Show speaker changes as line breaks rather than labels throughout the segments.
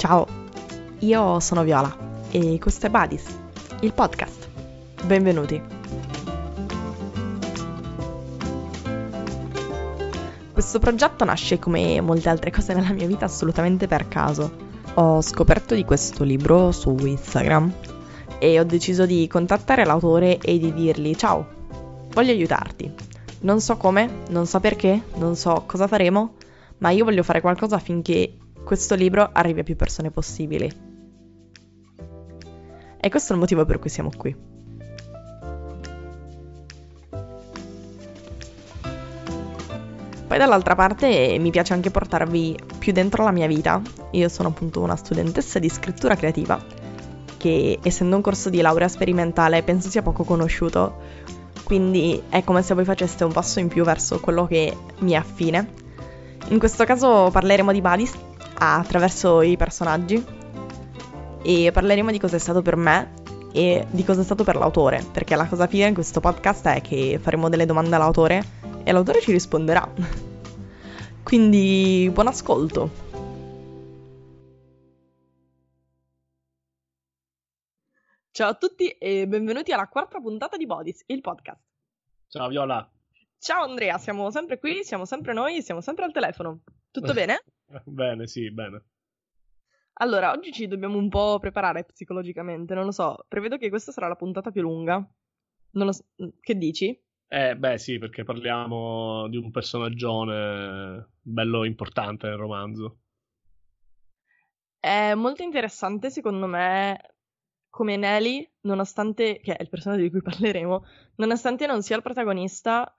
Ciao, io sono Viola e questo è Badis, il podcast. Benvenuti. Questo progetto nasce come molte altre cose nella mia vita assolutamente per caso. Ho scoperto di questo libro su Instagram e ho deciso di contattare l'autore e di dirgli ciao, voglio aiutarti. Non so come, non so perché, non so cosa faremo, ma io voglio fare qualcosa affinché questo libro arrivi a più persone possibili. E questo è il motivo per cui siamo qui. Poi dall'altra parte mi piace anche portarvi più dentro la mia vita. Io sono appunto una studentessa di scrittura creativa che essendo un corso di laurea sperimentale penso sia poco conosciuto, quindi è come se voi faceste un passo in più verso quello che mi è affine. In questo caso parleremo di Badis attraverso i personaggi e parleremo di cosa è stato per me e di cosa è stato per l'autore, perché la cosa figa in questo podcast è che faremo delle domande all'autore e l'autore ci risponderà. Quindi buon ascolto. Ciao a tutti e benvenuti alla quarta puntata di Bodis, il podcast.
Ciao Viola.
Ciao Andrea, siamo sempre qui, siamo sempre noi, siamo sempre al telefono. Tutto bene?
bene, sì, bene.
Allora, oggi ci dobbiamo un po' preparare psicologicamente, non lo so, prevedo che questa sarà la puntata più lunga. Non So... Che dici?
Eh, beh, sì, perché parliamo di un personaggio bello importante nel romanzo.
È molto interessante, secondo me, come Nelly, nonostante, che è il personaggio di cui parleremo, nonostante non sia il protagonista,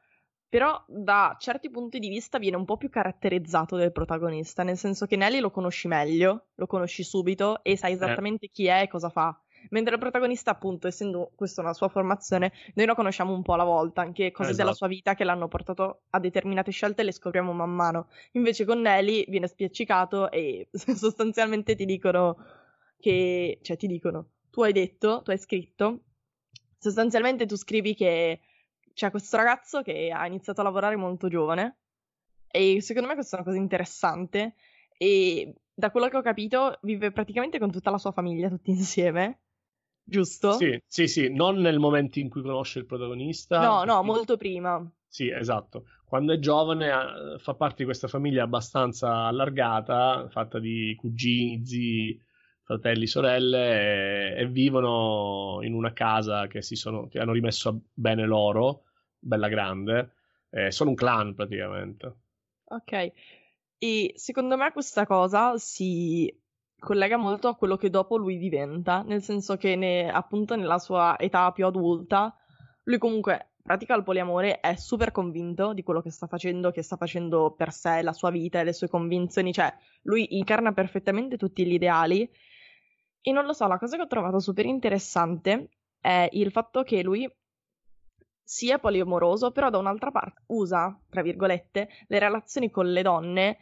però da certi punti di vista viene un po' più caratterizzato del protagonista, nel senso che Nelly lo conosci meglio, lo conosci subito e sai eh. esattamente eh. chi è e cosa fa. Mentre il protagonista, appunto, essendo questa una sua formazione, noi lo conosciamo un po' alla volta, anche cose esatto. della sua vita che l'hanno portato a determinate scelte le scopriamo man mano. Invece con Nelly viene spiaccicato e sostanzialmente ti dicono che, cioè ti dicono, tu hai detto, tu hai scritto, sostanzialmente tu scrivi che c'è questo ragazzo che ha iniziato a lavorare molto giovane e secondo me questa è una cosa interessante e da quello che ho capito vive praticamente con tutta la sua famiglia tutti insieme. Giusto?
Sì, sì, sì, non nel momento in cui conosce il protagonista.
No, no, molto prima.
Sì, esatto. Quando è giovane fa parte di questa famiglia abbastanza allargata, fatta di cugini, zii, fratelli, sorelle e, e vivono in una casa che, sono, che, hanno rimesso bene loro, bella grande. Eh, sono un clan praticamente.
Ok, e secondo me questa cosa si collega molto a quello che dopo lui diventa, nel senso che ne, appunto nella sua età più adulta, lui comunque pratica il poliamore, è super convinto di quello che sta facendo, che sta facendo per sé, la sua vita e le sue convinzioni, cioè lui incarna perfettamente tutti gli ideali e non lo so, la cosa che ho trovato super interessante è il fatto che lui sia poliamoroso, però da un'altra parte usa, tra virgolette, le relazioni con le donne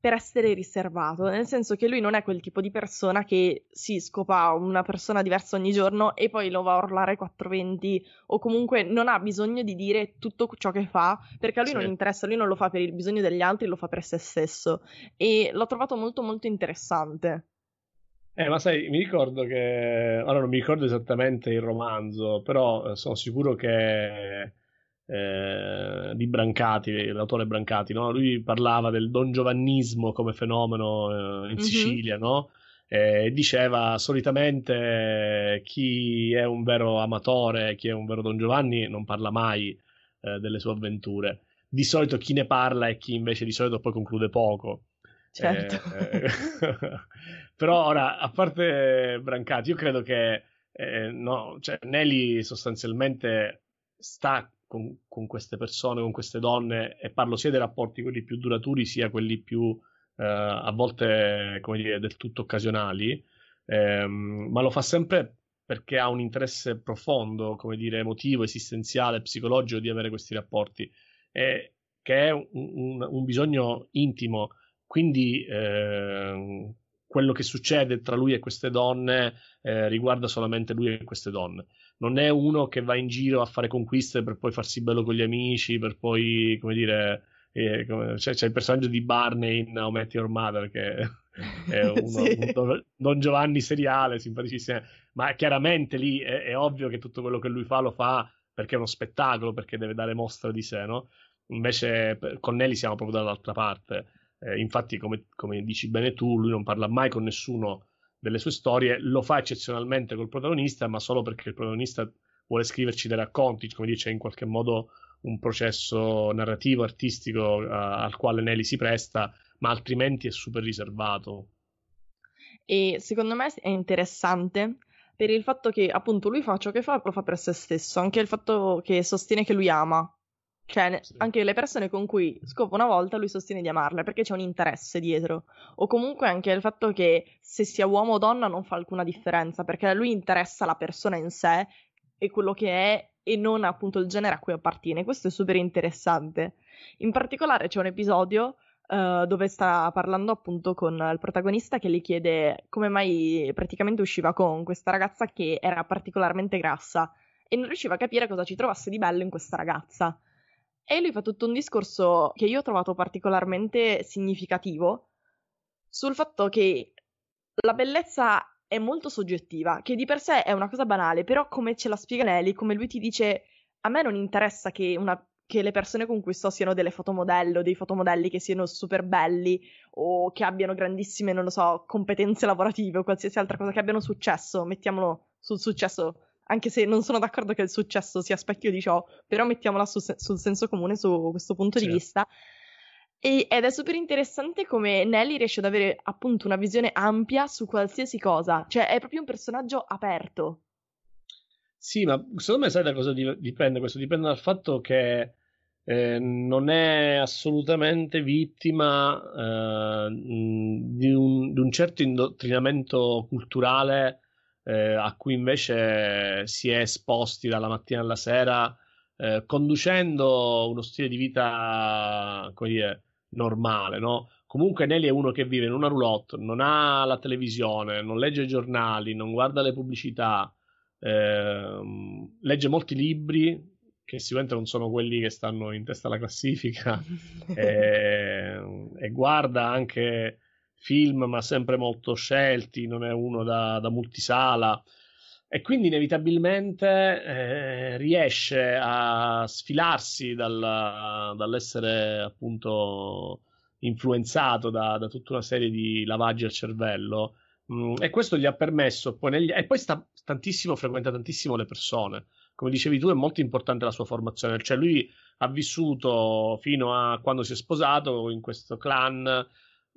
per essere riservato, nel senso che lui non è quel tipo di persona che si scopa una persona diversa ogni giorno e poi lo va a urlare 420 o comunque non ha bisogno di dire tutto ciò che fa perché a lui sì. non interessa, lui non lo fa per il bisogno degli altri, lo fa per se stesso e l'ho trovato molto molto interessante.
Eh, ma sai, mi ricordo che. Ora non mi ricordo esattamente il romanzo, però eh, sono sicuro che. Eh, di Brancati, l'autore Brancati, no? lui parlava del Don Giovannismo come fenomeno eh, in mm-hmm. Sicilia, no? E diceva solitamente chi è un vero amatore, chi è un vero Don Giovanni non parla mai eh, delle sue avventure. Di solito chi ne parla è chi invece di solito poi conclude poco.
Certo.
Eh, però ora, a parte Brancati, io credo che eh, no, cioè, Nelly sostanzialmente sta con, con, queste persone, con queste donne, e parlo sia dei rapporti quelli più duraturi, sia quelli più eh, a volte, come dire, del tutto occasionali, ehm, ma lo fa sempre perché ha un interesse profondo, come dire, emotivo, esistenziale, psicologico di avere questi rapporti, e, che è un, un, un bisogno intimo quindi eh, quello che succede tra lui e queste donne eh, riguarda solamente lui e queste donne. Non è uno che va in giro a fare conquiste per poi farsi bello con gli amici, per poi, come dire, eh, come, c'è, c'è, il personaggio di Barney in How Met Your Mother che è uno, sì. un Don, Don Giovanni seriale, simpaticissimo, ma chiaramente lì è, è, ovvio che tutto quello che lui fa lo fa perché è uno spettacolo, perché deve dare mostra di sé, no? Invece con Nelly siamo proprio dall'altra parte. Eh, infatti, come, come, dici bene tu, lui non parla mai con nessuno delle sue storie, lo fa eccezionalmente col protagonista, ma solo perché il protagonista vuole scriverci dei racconti, come dice in qualche modo un processo narrativo, artistico uh, al quale Nelly si presta, ma altrimenti è super riservato.
E secondo me è interessante per il fatto che appunto lui fa ciò che fa, lo fa per se stesso, anche il fatto che sostiene che lui ama. Cioè, sì. anche le persone con cui scopa una volta, lui sostiene di amarle perché c'è un interesse dietro. O comunque anche il fatto che se sia uomo o donna non fa alcuna differenza, perché a lui interessa la persona in sé e quello che è e non appunto il genere a cui appartiene. Questo è super interessante. In particolare c'è un episodio uh, dove sta parlando appunto con il protagonista che le chiede come mai praticamente usciva con questa ragazza che era particolarmente grassa e non riusciva a capire cosa ci trovasse di bello in questa ragazza. E lui fa tutto un discorso che io ho trovato particolarmente significativo sul fatto che la bellezza è molto soggettiva, che di per sé è una cosa banale, però come ce la spiega Nelly, come lui ti dice, a me non interessa che, una, che le persone con cui sto siano delle fotomodello, dei fotomodelli che siano super belli o che abbiano grandissime, non lo so, competenze lavorative o qualsiasi altra cosa, che abbiano successo, mettiamolo sul successo, anche se non sono d'accordo che il successo sia specchio di ciò, però mettiamola su, sul senso comune su questo punto certo. di vista e, ed è super interessante come Nelly riesce ad avere appunto una visione ampia su qualsiasi cosa, cioè è proprio un personaggio aperto.
Sì, ma secondo me sai da cosa dipende questo? Dipende dal fatto che eh, non è assolutamente vittima eh, di, un, di, un, certo indottrinamento culturale eh, a cui invece si è esposti dalla mattina alla sera, eh, conducendo uno stile di vita, come dire, normale, no? Comunque Nelly è uno che vive in una roulotte, non ha la televisione, non legge i giornali, non guarda le pubblicità, ehm, legge molti libri che sicuramente non sono quelli che stanno in testa alla classifica e, e, guarda anche film ma sempre molto scelti, non è uno da, da multisala. E quindi inevitabilmente eh, riesce a sfilarsi dal, dall'essere appunto influenzato da, da, tutta una serie di lavaggi al cervello. Mm, e questo gli ha permesso poi negli... e poi sta tantissimo frequenta tantissimo le persone. Come dicevi tu è molto importante la sua formazione. Cioè lui ha vissuto fino a quando si è sposato in questo clan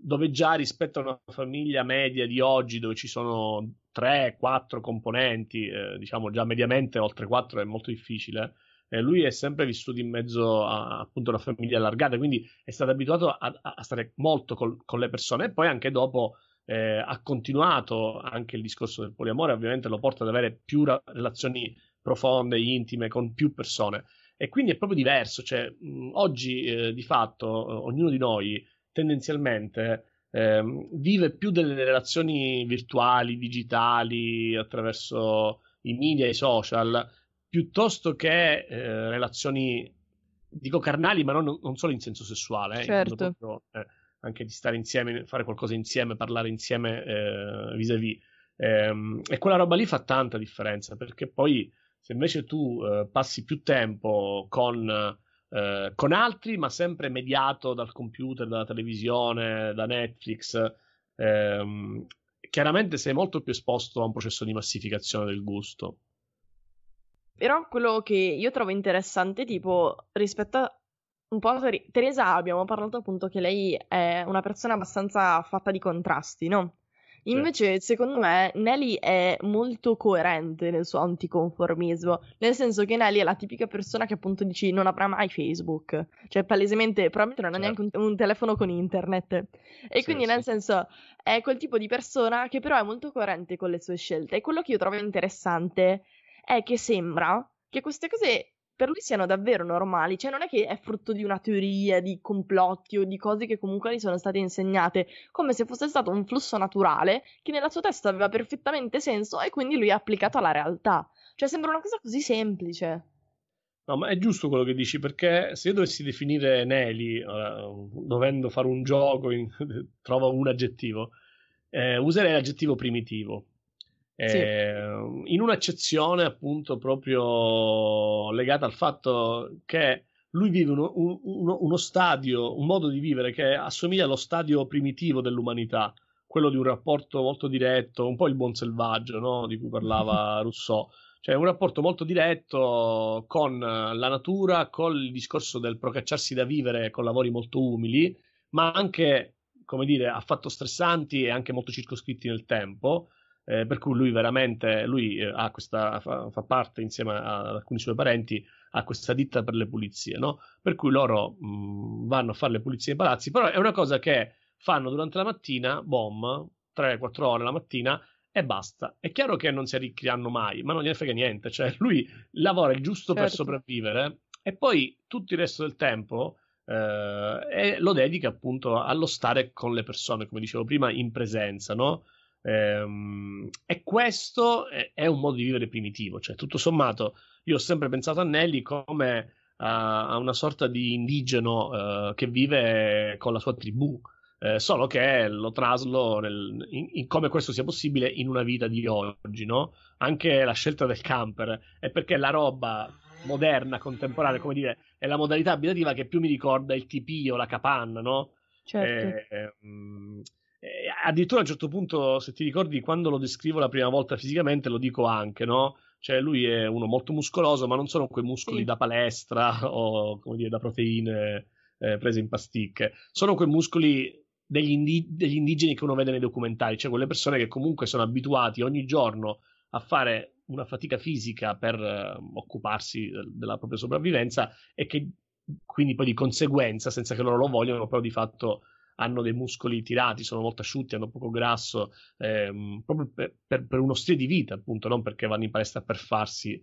dove già rispetto a una famiglia media di oggi dove ci sono 3-4 componenti, eh, diciamo già mediamente oltre 4 è molto difficile. Eh, lui è sempre vissuto in mezzo a appunto una famiglia allargata, quindi è stato abituato a, a stare molto col, con le persone e poi anche dopo eh, ha continuato anche il discorso del poliamore, ovviamente lo porta ad avere più ra- relazioni profonde, intime con più persone. E quindi è proprio diverso, cioè mh, oggi eh, di fatto ognuno di noi tendenzialmente eh, vive più delle relazioni virtuali, digitali, attraverso i media, i social, piuttosto che eh, relazioni, dico carnali, ma non, non, solo in senso sessuale, eh,
certo. proprio,
eh, anche di stare insieme, fare qualcosa insieme, parlare insieme eh, vis-à-vis. Ehm, e quella roba lì fa tanta differenza, perché poi se invece tu eh, passi più tempo con eh, con altri, ma sempre mediato dal computer, dalla televisione, da Netflix. Ehm, chiaramente sei molto più esposto a un processo di massificazione del gusto.
Però quello che io trovo interessante, tipo, rispetto a un po' Teresa, abbiamo parlato appunto che lei è una persona abbastanza fatta di contrasti, no? Invece, secondo me, Nelly è molto coerente nel suo anticonformismo, nel senso che Nelly è la tipica persona che appunto dici non avrà mai Facebook, cioè palesemente probabilmente non certo. ha neanche un, un, telefono con internet. E sì, quindi, sì. nel senso, è quel tipo di persona che però è molto coerente con le sue scelte. E quello che io trovo interessante è che sembra che queste cose per lui siano davvero normali, cioè non è che è frutto di una teoria, di complotti o di cose che comunque gli sono state insegnate, come se fosse stato un flusso naturale che nella sua testa aveva perfettamente senso e quindi lui ha applicato alla realtà. Cioè sembra una cosa così semplice.
No, ma è giusto quello che dici, perché se io dovessi definire Nelly, dovendo fare un gioco, in... trovo un aggettivo, eh, userei l'aggettivo primitivo. Sì. Eh, in un'accezione appunto proprio legata al fatto che lui vive uno, uno, uno, stadio, un modo di vivere che assomiglia allo stadio primitivo dell'umanità, quello di un rapporto molto diretto, un po' il buon selvaggio no? di cui parlava Rousseau. Cioè un rapporto molto diretto con la natura, con il discorso del procacciarsi da vivere con lavori molto umili, ma anche, come dire, affatto stressanti e anche molto circoscritti nel tempo. Eh, per cui lui veramente lui, eh, questa, fa, fa, parte insieme ad alcuni suoi parenti a questa ditta per le pulizie, no? Per cui loro mh, vanno a fare le pulizie nei palazzi, però è una cosa che fanno durante la mattina, bom, 3-4 ore la mattina e basta. È chiaro che non si arricchiranno mai, ma non gliene frega niente, cioè lui lavora il giusto certo. per sopravvivere e poi tutto il resto del tempo eh, lo dedica appunto allo stare con le persone, come dicevo prima, in presenza, no? Ehm, e questo è, è, un modo di vivere primitivo, cioè tutto sommato io ho sempre pensato a Nelly come a, a una sorta di indigeno uh, che vive con la sua tribù, eh, solo che lo traslo nel, in, in, come questo sia possibile in una vita di oggi, no? Anche la scelta del camper è perché la roba moderna, contemporanea, come dire, è la modalità abitativa che più mi ricorda il tipio, la capanna, no?
Certo.
Eh, eh, addirittura a un certo punto, se ti ricordi, quando lo descrivo la prima volta fisicamente, lo dico anche, no? Cioè, lui è uno molto muscoloso, ma non sono quei muscoli sì. da palestra o come dire, da proteine eh, prese in pasticche. Sono quei muscoli degli, indi- degli, indigeni che uno vede nei documentari, cioè quelle persone che comunque sono abituati ogni giorno a fare una fatica fisica per eh, occuparsi della propria sopravvivenza e che quindi poi di conseguenza, senza che loro lo vogliano, però di fatto hanno dei muscoli tirati, sono molto asciutti, hanno poco grasso, ehm, proprio per, per, per, uno stile di vita, appunto, non perché vanno in palestra per farsi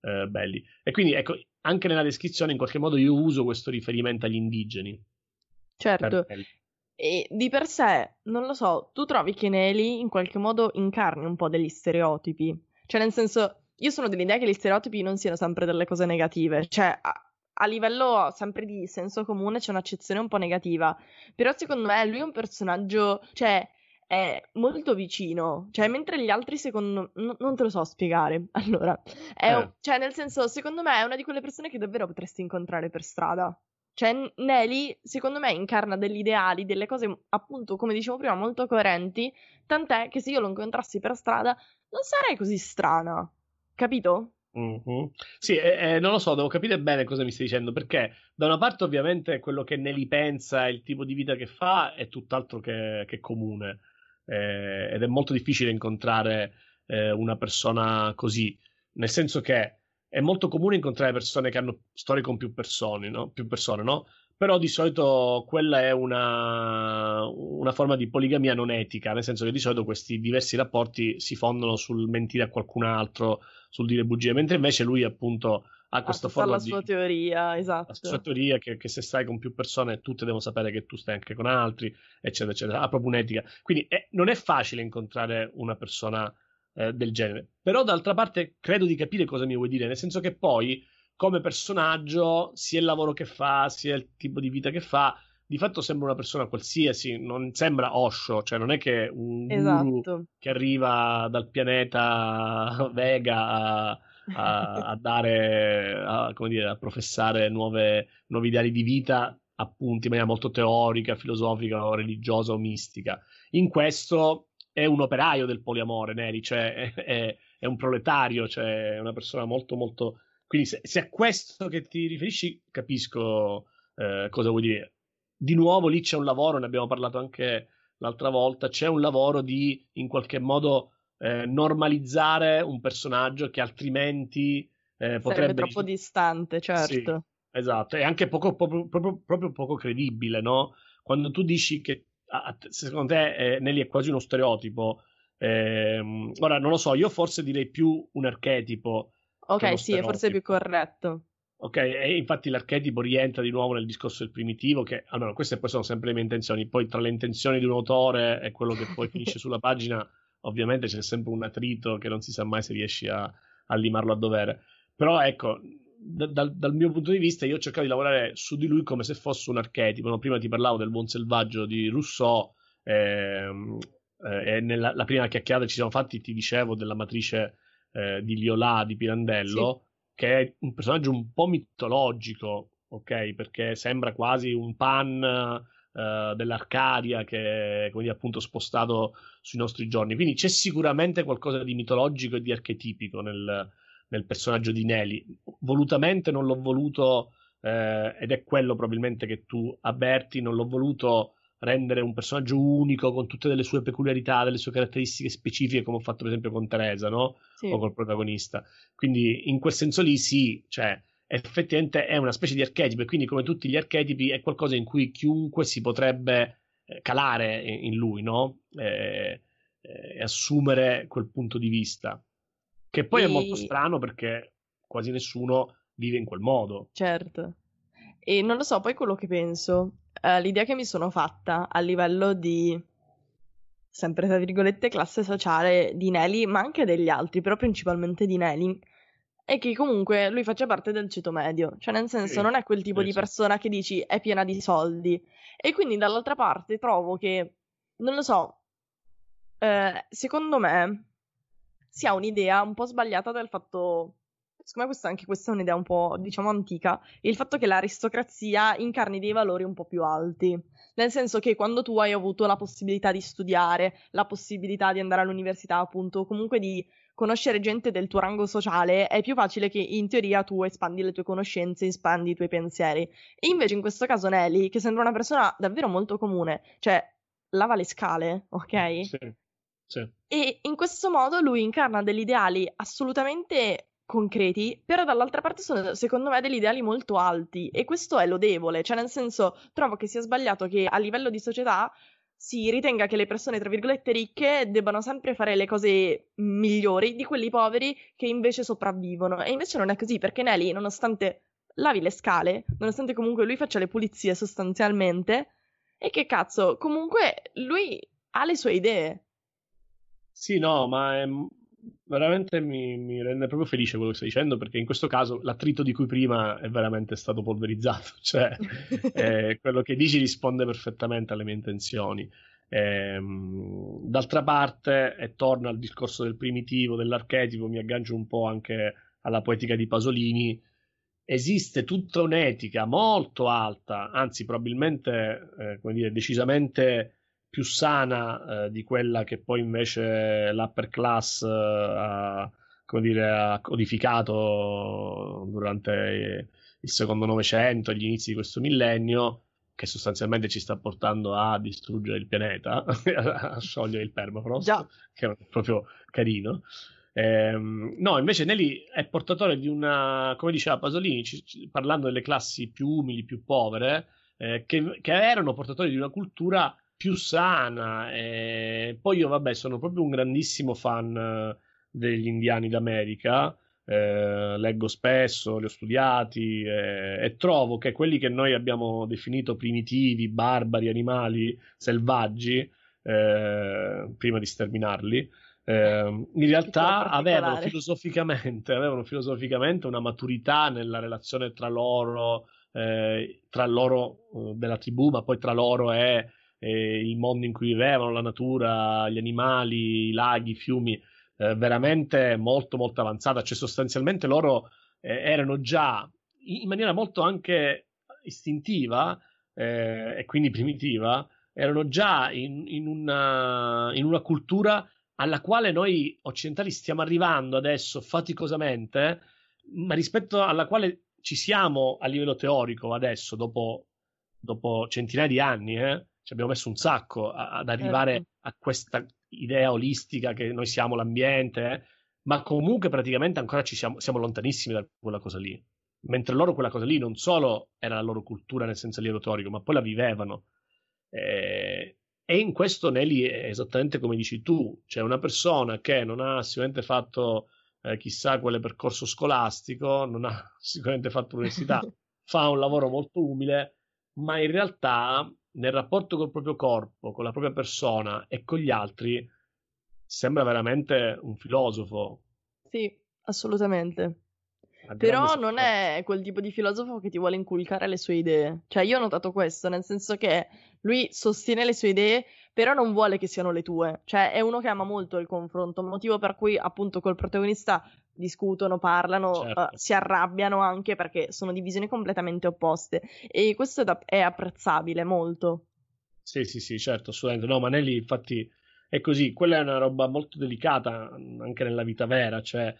eh, belli. E quindi, ecco, anche nella descrizione, in qualche modo, io uso questo riferimento agli indigeni.
Certo. E di per sé, non lo so, tu trovi che Nelly in qualche modo incarni un po' degli stereotipi? Cioè, nel senso, io sono dell'idea che gli stereotipi non siano sempre delle cose negative. Cioè, a livello sempre di senso comune c'è un'accezione un po' negativa. Però secondo me lui è un personaggio, cioè, è molto vicino. Cioè, mentre gli altri, secondo me, non te lo so spiegare. Allora, è, eh. cioè, nel senso, secondo me è una di quelle persone che davvero potresti incontrare per strada. Cioè, Nelly, secondo me, incarna degli ideali, delle cose, appunto, come dicevo prima, molto coerenti. Tant'è che se io lo incontrassi per strada, non sarei così strana. Capito?
Mm-hmm. Sì, eh, non lo so, devo capire bene cosa mi stai dicendo, perché da una parte ovviamente quello che Nelly pensa e il tipo di vita che fa è tutt'altro che, che comune eh, ed è molto difficile incontrare eh, una persona così, nel senso che è molto comune incontrare persone che hanno storie con più persone, no? Più persone, no? Però di solito quella è una, una, forma di poligamia non etica, nel senso che di solito questi diversi rapporti si fondano sul mentire a qualcun altro, sul dire bugie, mentre invece lui appunto ha questa ah, forma
la sua teoria, esatto.
La sua teoria che, che, se stai con più persone tutte devono sapere che tu stai anche con altri, eccetera, eccetera. Ha proprio un'etica. Quindi è, non è facile incontrare una persona eh, del genere. Però d'altra parte credo di capire cosa mi vuoi dire, nel senso che poi come personaggio, sia il lavoro che fa, sia il tipo di vita che fa, di fatto sembra una persona qualsiasi, non sembra Osho, cioè non è che un esatto. che arriva dal pianeta Vega a, a, a dare, a, come dire, a professare nuove, nuovi ideali di vita, appunto in maniera molto teorica, filosofica o religiosa o mistica. In questo è un operaio del poliamore, Neri, cioè è, è, è un proletario, cioè è una persona molto molto quindi se, se, a questo che ti riferisci capisco eh, cosa vuoi dire. Di nuovo lì c'è un lavoro, ne abbiamo parlato anche l'altra volta, c'è un lavoro di in qualche modo eh, normalizzare un personaggio che altrimenti eh, potrebbe... Sarebbe
troppo distante, certo.
Sì, esatto, e anche poco, proprio, proprio, proprio, poco credibile, no? Quando tu dici che secondo te eh, Nelly è quasi uno stereotipo, ehm, ora non lo so, io forse direi più un archetipo,
Ok, sì, è forse più corretto.
Ok, e infatti l'archetipo rientra di nuovo nel discorso del primitivo, che almeno queste poi sono sempre le mie intenzioni, poi tra le intenzioni di un autore e quello che poi finisce sulla pagina, ovviamente c'è sempre un attrito che non si sa mai se riesci a, a limarlo a dovere. Però ecco, da, dal, dal, mio punto di vista, io ho cercato di lavorare su di lui come se fosse un archetipo. No? Prima ti parlavo del buon selvaggio di Rousseau, ehm, eh, e nella prima chiacchierata ci siamo fatti, ti dicevo, della matrice eh, di Liolà di Pirandello, sì. che è un personaggio un po' mitologico, ok? Perché sembra quasi un pan uh, dell'Arcadia che è quindi appunto spostato sui nostri giorni. Quindi c'è sicuramente qualcosa di mitologico e di archetipico nel, nel personaggio di Nelly. Volutamente non l'ho voluto, eh, ed è quello probabilmente che tu avverti, non l'ho voluto rendere un personaggio unico con tutte le sue peculiarità, delle sue caratteristiche specifiche, come ho fatto per esempio con Teresa, no? Sì. O col protagonista. Quindi in quel senso lì sì, cioè effettivamente è una specie di archetipo e quindi come tutti gli archetipi è qualcosa in cui chiunque si potrebbe eh, calare in lui, no? E, e assumere quel punto di vista. Che poi e... è molto strano perché quasi nessuno vive in quel modo.
Certo. E non lo so, poi quello che penso, uh, l'idea che mi sono fatta a livello di, sempre tra virgolette, classe sociale di Nelly, ma anche degli altri, però principalmente di Nelly, è che comunque lui faccia parte del ceto medio, cioè nel senso non è quel tipo di persona che dici è piena di soldi. E quindi dall'altra parte trovo che, non lo so, eh, secondo me si ha un'idea un po' sbagliata del fatto, secondo me questa, anche questa è un'idea un po', diciamo, antica, il fatto che l'aristocrazia incarni dei valori un po' più alti. Nel senso che quando tu hai avuto la possibilità di studiare, la possibilità di andare all'università, appunto, comunque di conoscere gente del tuo rango sociale, è più facile che in teoria tu espandi le tue conoscenze, espandi i tuoi pensieri. E invece in questo caso Nelly, che sembra una persona davvero molto comune, cioè lava le scale, ok?
Sì. sì.
E in questo modo lui incarna degli ideali assolutamente concreti, però dall'altra parte sono secondo me degli ideali molto alti e questo è lodevole, cioè nel senso trovo che sia sbagliato che a livello di società si ritenga che le persone, tra virgolette, ricche debbano sempre fare le cose migliori di quelli poveri che invece sopravvivono. E invece non è così, perché Nelly, nonostante lavi le scale, nonostante comunque lui faccia le pulizie sostanzialmente, e che cazzo, comunque lui ha le sue idee.
Sì, no, ma è, veramente mi, mi, rende proprio felice quello che stai dicendo perché in questo caso l'attrito di cui prima è veramente stato polverizzato, cioè eh, quello che dici risponde perfettamente alle mie intenzioni. Eh, d'altra parte, e torno al discorso del primitivo, dell'archetipo, mi aggancio un po' anche alla poetica di Pasolini. Esiste tutta un'etica molto alta, anzi, probabilmente, eh, come dire, decisamente più sana eh, di quella che poi invece l'upper class eh, ha, come dire, ha codificato durante il secondo Novecento gli inizi di questo millennio, che sostanzialmente ci sta portando a distruggere il pianeta, a sciogliere il permafrost,
Già.
che è proprio carino. Ehm, no, invece Nelly è portatore di una, come diceva Pasolini, ci, ci, parlando delle classi più umili, più povere, eh, che, che erano portatori di una cultura più sana. E poi io, vabbè, sono proprio un grandissimo fan eh, degli indiani d'America. Eh, leggo spesso, li ho studiati eh, e trovo che quelli che noi abbiamo definito primitivi, barbari, animali selvaggi, eh, prima di sterminarli, eh, in realtà avevano filosoficamente, avevano filosoficamente una maturità nella relazione tra loro, eh, tra loro della tribù, ma poi tra loro e eh, il mondo in cui vivevano, la natura, gli animali, i laghi, i fiumi, eh, veramente molto molto avanzata, cioè sostanzialmente loro eh, erano già in maniera molto anche istintiva eh, e quindi primitiva, erano già in, in, una, in una cultura alla quale noi occidentali stiamo arrivando adesso faticosamente, ma rispetto alla quale ci siamo a livello teorico adesso, dopo, dopo centinaia di anni, eh, ci abbiamo messo un sacco a, ad arrivare certo. a questa idea olistica che noi siamo l'ambiente, eh? ma comunque praticamente ancora ci siamo, siamo lontanissimi da quella cosa lì. Mentre loro quella cosa lì non solo era la loro cultura nel senso teorico, ma poi la vivevano. Eh, e in questo Nelly è esattamente come dici tu, cioè una persona che non ha sicuramente fatto eh, chissà quale percorso scolastico, non ha sicuramente fatto l'università, fa un lavoro molto umile, ma in realtà nel rapporto col proprio corpo, con la propria persona e con gli altri, sembra veramente un filosofo.
Sì, assolutamente. Però non è quel tipo di filosofo che ti vuole inculcare le sue idee. Cioè, io ho notato questo, nel senso che lui sostiene le sue idee, però non vuole che siano le tue. Cioè, è uno che ama molto il confronto, motivo per cui, appunto, col protagonista discutono, parlano, certo. uh, si arrabbiano anche perché sono di visioni completamente opposte. E questo è, da- è apprezzabile molto.
Sì, sì, sì, certo, assolutamente. No, Manelli, infatti, è così. Quella è una roba molto delicata anche nella vita vera, cioè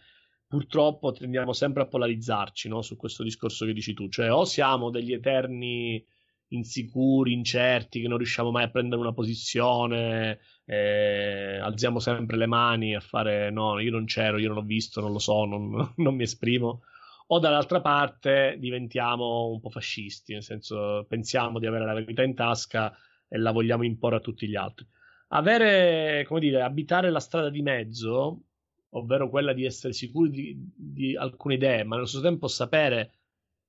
purtroppo tendiamo sempre a polarizzarci no? su questo discorso che dici tu, cioè o siamo degli eterni insicuri, incerti, che non riusciamo mai a prendere una posizione, eh, alziamo sempre le mani a fare no, io non c'ero, io non ho visto, non lo so, non, non mi esprimo, o dall'altra parte diventiamo un po' fascisti, nel senso pensiamo di avere la verità in tasca e la vogliamo imporre a tutti gli altri. Avere, come dire, abitare la strada di mezzo ovvero quella di essere sicuri di, di alcune idee, ma nello stesso tempo sapere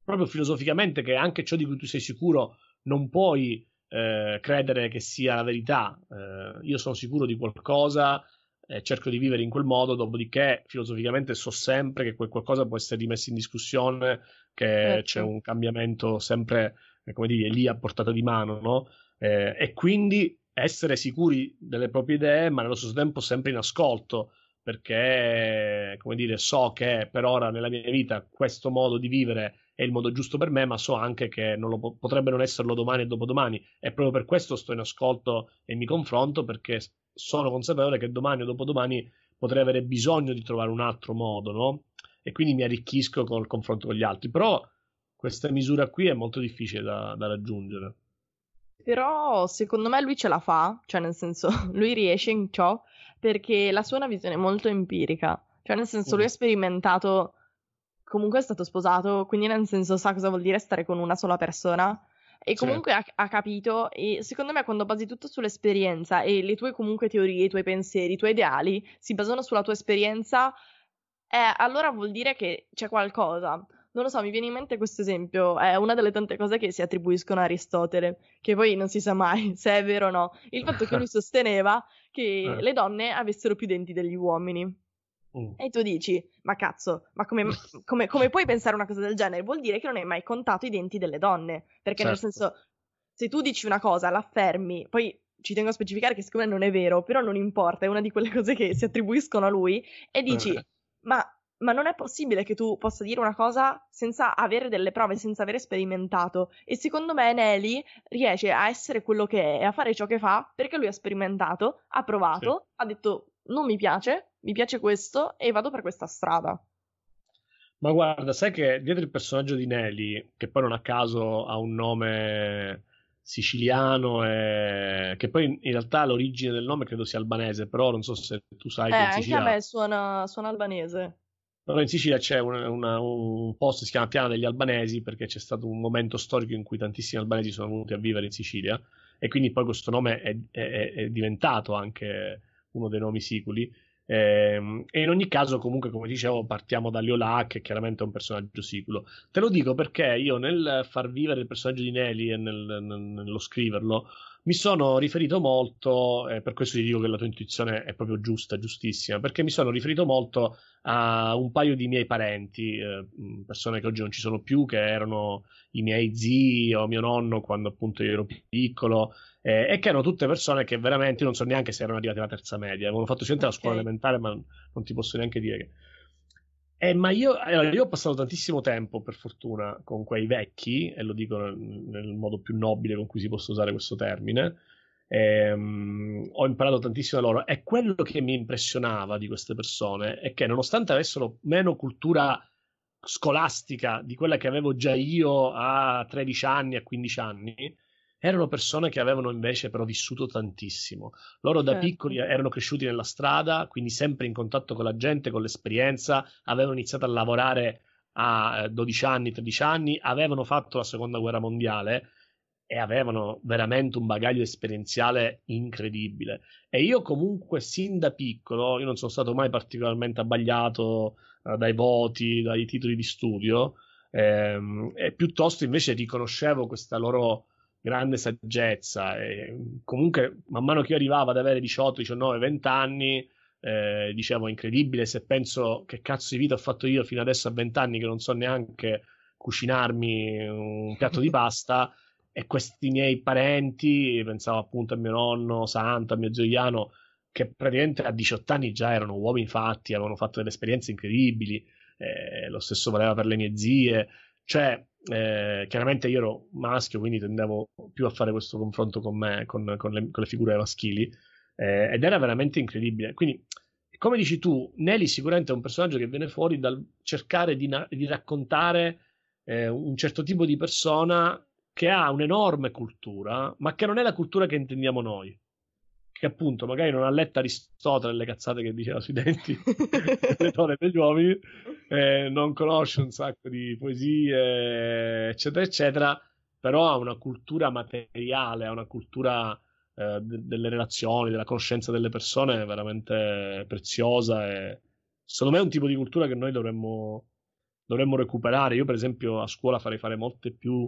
proprio filosoficamente che anche ciò di cui tu sei sicuro non puoi eh, credere che sia la verità. Eh, io sono sicuro di qualcosa e cerco di vivere in quel modo, dopodiché filosoficamente so sempre che quel qualcosa può essere rimesso in discussione, che certo. c'è un cambiamento sempre, eh, come dire, lì a portata di mano, no? Eh, e quindi essere sicuri delle proprie idee, ma nello stesso tempo sempre in ascolto perché, come dire, so che per ora nella mia vita questo modo di vivere è il modo giusto per me, ma so anche che non lo, potrebbe non esserlo domani e dopodomani. E proprio per questo sto in ascolto e mi confronto, perché sono consapevole che domani o dopodomani potrei avere bisogno di trovare un altro modo, no? E quindi mi arricchisco col confronto con gli altri. Però questa misura qui è molto difficile da, da raggiungere.
Però secondo me lui ce la fa, cioè nel senso, lui riesce in ciò perché la sua è una visione molto empirica. Cioè, nel senso, lui ha sperimentato, comunque è stato sposato, quindi nel senso sa cosa vuol dire stare con una sola persona. E comunque ha, ha, capito, e secondo me quando basi tutto sull'esperienza e le tue comunque teorie, i tuoi pensieri, i tuoi ideali si basano sulla tua esperienza, eh, allora vuol dire che c'è qualcosa non lo so, mi viene in mente questo esempio, è una delle tante cose che si attribuiscono a Aristotele, che poi non si sa mai se è vero o no. Il fatto che lui sosteneva che eh. le donne avessero più denti degli uomini. Mm. E tu dici, ma cazzo, ma come, come, come, puoi pensare una cosa del genere? Vuol dire che non hai mai contato i denti delle donne. Perché certo. nel senso, se tu dici una cosa, l'affermi, poi ci tengo a specificare che secondo me non è vero, però non importa, è una di quelle cose che si attribuiscono a lui, e dici, eh. ma ma non è possibile che tu possa dire una cosa senza avere delle prove, senza aver sperimentato. E secondo me Nelly riesce a essere quello che è, a fare ciò che fa, perché lui ha sperimentato, ha provato, sì. ha detto non mi piace, mi piace questo e vado per questa strada.
Ma guarda, sai che dietro il personaggio di Nelly, che poi non a caso ha un nome siciliano e... che poi in realtà l'origine del nome credo sia albanese, però non so se tu sai
eh,
che
in Sicilia... anche a me suona, suona albanese.
Però in Sicilia c'è una, una, un posto che si chiama Piana degli Albanesi perché c'è stato un momento storico in cui tantissimi albanesi sono venuti a vivere in Sicilia e quindi poi questo nome è, è, è diventato anche uno dei nomi siculi. E, ehm, e, in ogni caso, comunque, come dicevo, partiamo da Liolà, che chiaramente è un personaggio siculo. Te lo dico perché io nel far vivere il personaggio di Nelly e nel, nello scriverlo mi sono riferito molto, eh, per questo ti dico che la tua intuizione è proprio giusta, giustissima, perché mi sono riferito molto a un paio di miei parenti, eh, persone che oggi non ci sono più, che erano i miei zii o mio nonno quando appunto io ero piccolo, eh, e che erano tutte persone che veramente non so neanche se erano arrivate alla terza media, avevano fatto sicuramente okay. la scuola elementare, ma non ti posso neanche dire che eh, ma io, allora, io, ho passato tantissimo tempo, per fortuna, con quei vecchi, e lo dico nel, nel modo più nobile con cui si possa usare questo termine. Ehm, ho imparato tantissimo da loro. E quello che mi impressionava di queste persone è che, nonostante avessero meno cultura scolastica di quella che avevo già io a 13 anni, a 15 anni, erano persone che avevano invece però vissuto tantissimo. Loro da certo. piccoli erano cresciuti nella strada, quindi sempre in contatto con la gente, con l'esperienza, avevano iniziato a lavorare a 12 eh, anni, 13 anni, avevano fatto la seconda guerra mondiale e avevano veramente un bagaglio esperienziale incredibile. E io comunque sin da piccolo, io non sono stato mai particolarmente abbagliato uh, dai voti, dai titoli di studio, ehm, e piuttosto invece riconoscevo questa loro grande saggezza e comunque man mano che io arrivavo ad avere 18, 19, 20 anni eh, dicevo incredibile se penso che cazzo di vita ho fatto io fino adesso a vent'anni che non so neanche cucinarmi un piatto di pasta e questi miei parenti, pensavo appunto a mio nonno Santo, a mio zio Iano, che praticamente a 18 anni già erano uomini fatti, avevano fatto delle esperienze incredibili, eh, lo stesso valeva per le mie zie, cioè eh, chiaramente io ero maschio, quindi tendevo più a fare questo confronto con me, con, con, le, con le, figure maschili, eh, ed era veramente incredibile. Quindi, come dici tu, Nelly sicuramente è un personaggio che viene fuori dal cercare di, na- di raccontare eh, un certo tipo di persona che ha un'enorme cultura, ma che non è la cultura che intendiamo noi. Che appunto magari non ha letto Aristotele le cazzate che diceva sui denti delle donne e degli uomini, eh, non conosce un sacco di poesie, eccetera, eccetera, però ha una cultura materiale, ha una cultura eh, de- delle relazioni, della conoscenza delle persone veramente preziosa e secondo me è un tipo di cultura che noi dovremmo, dovremmo recuperare. Io, per esempio, a scuola farei fare molte più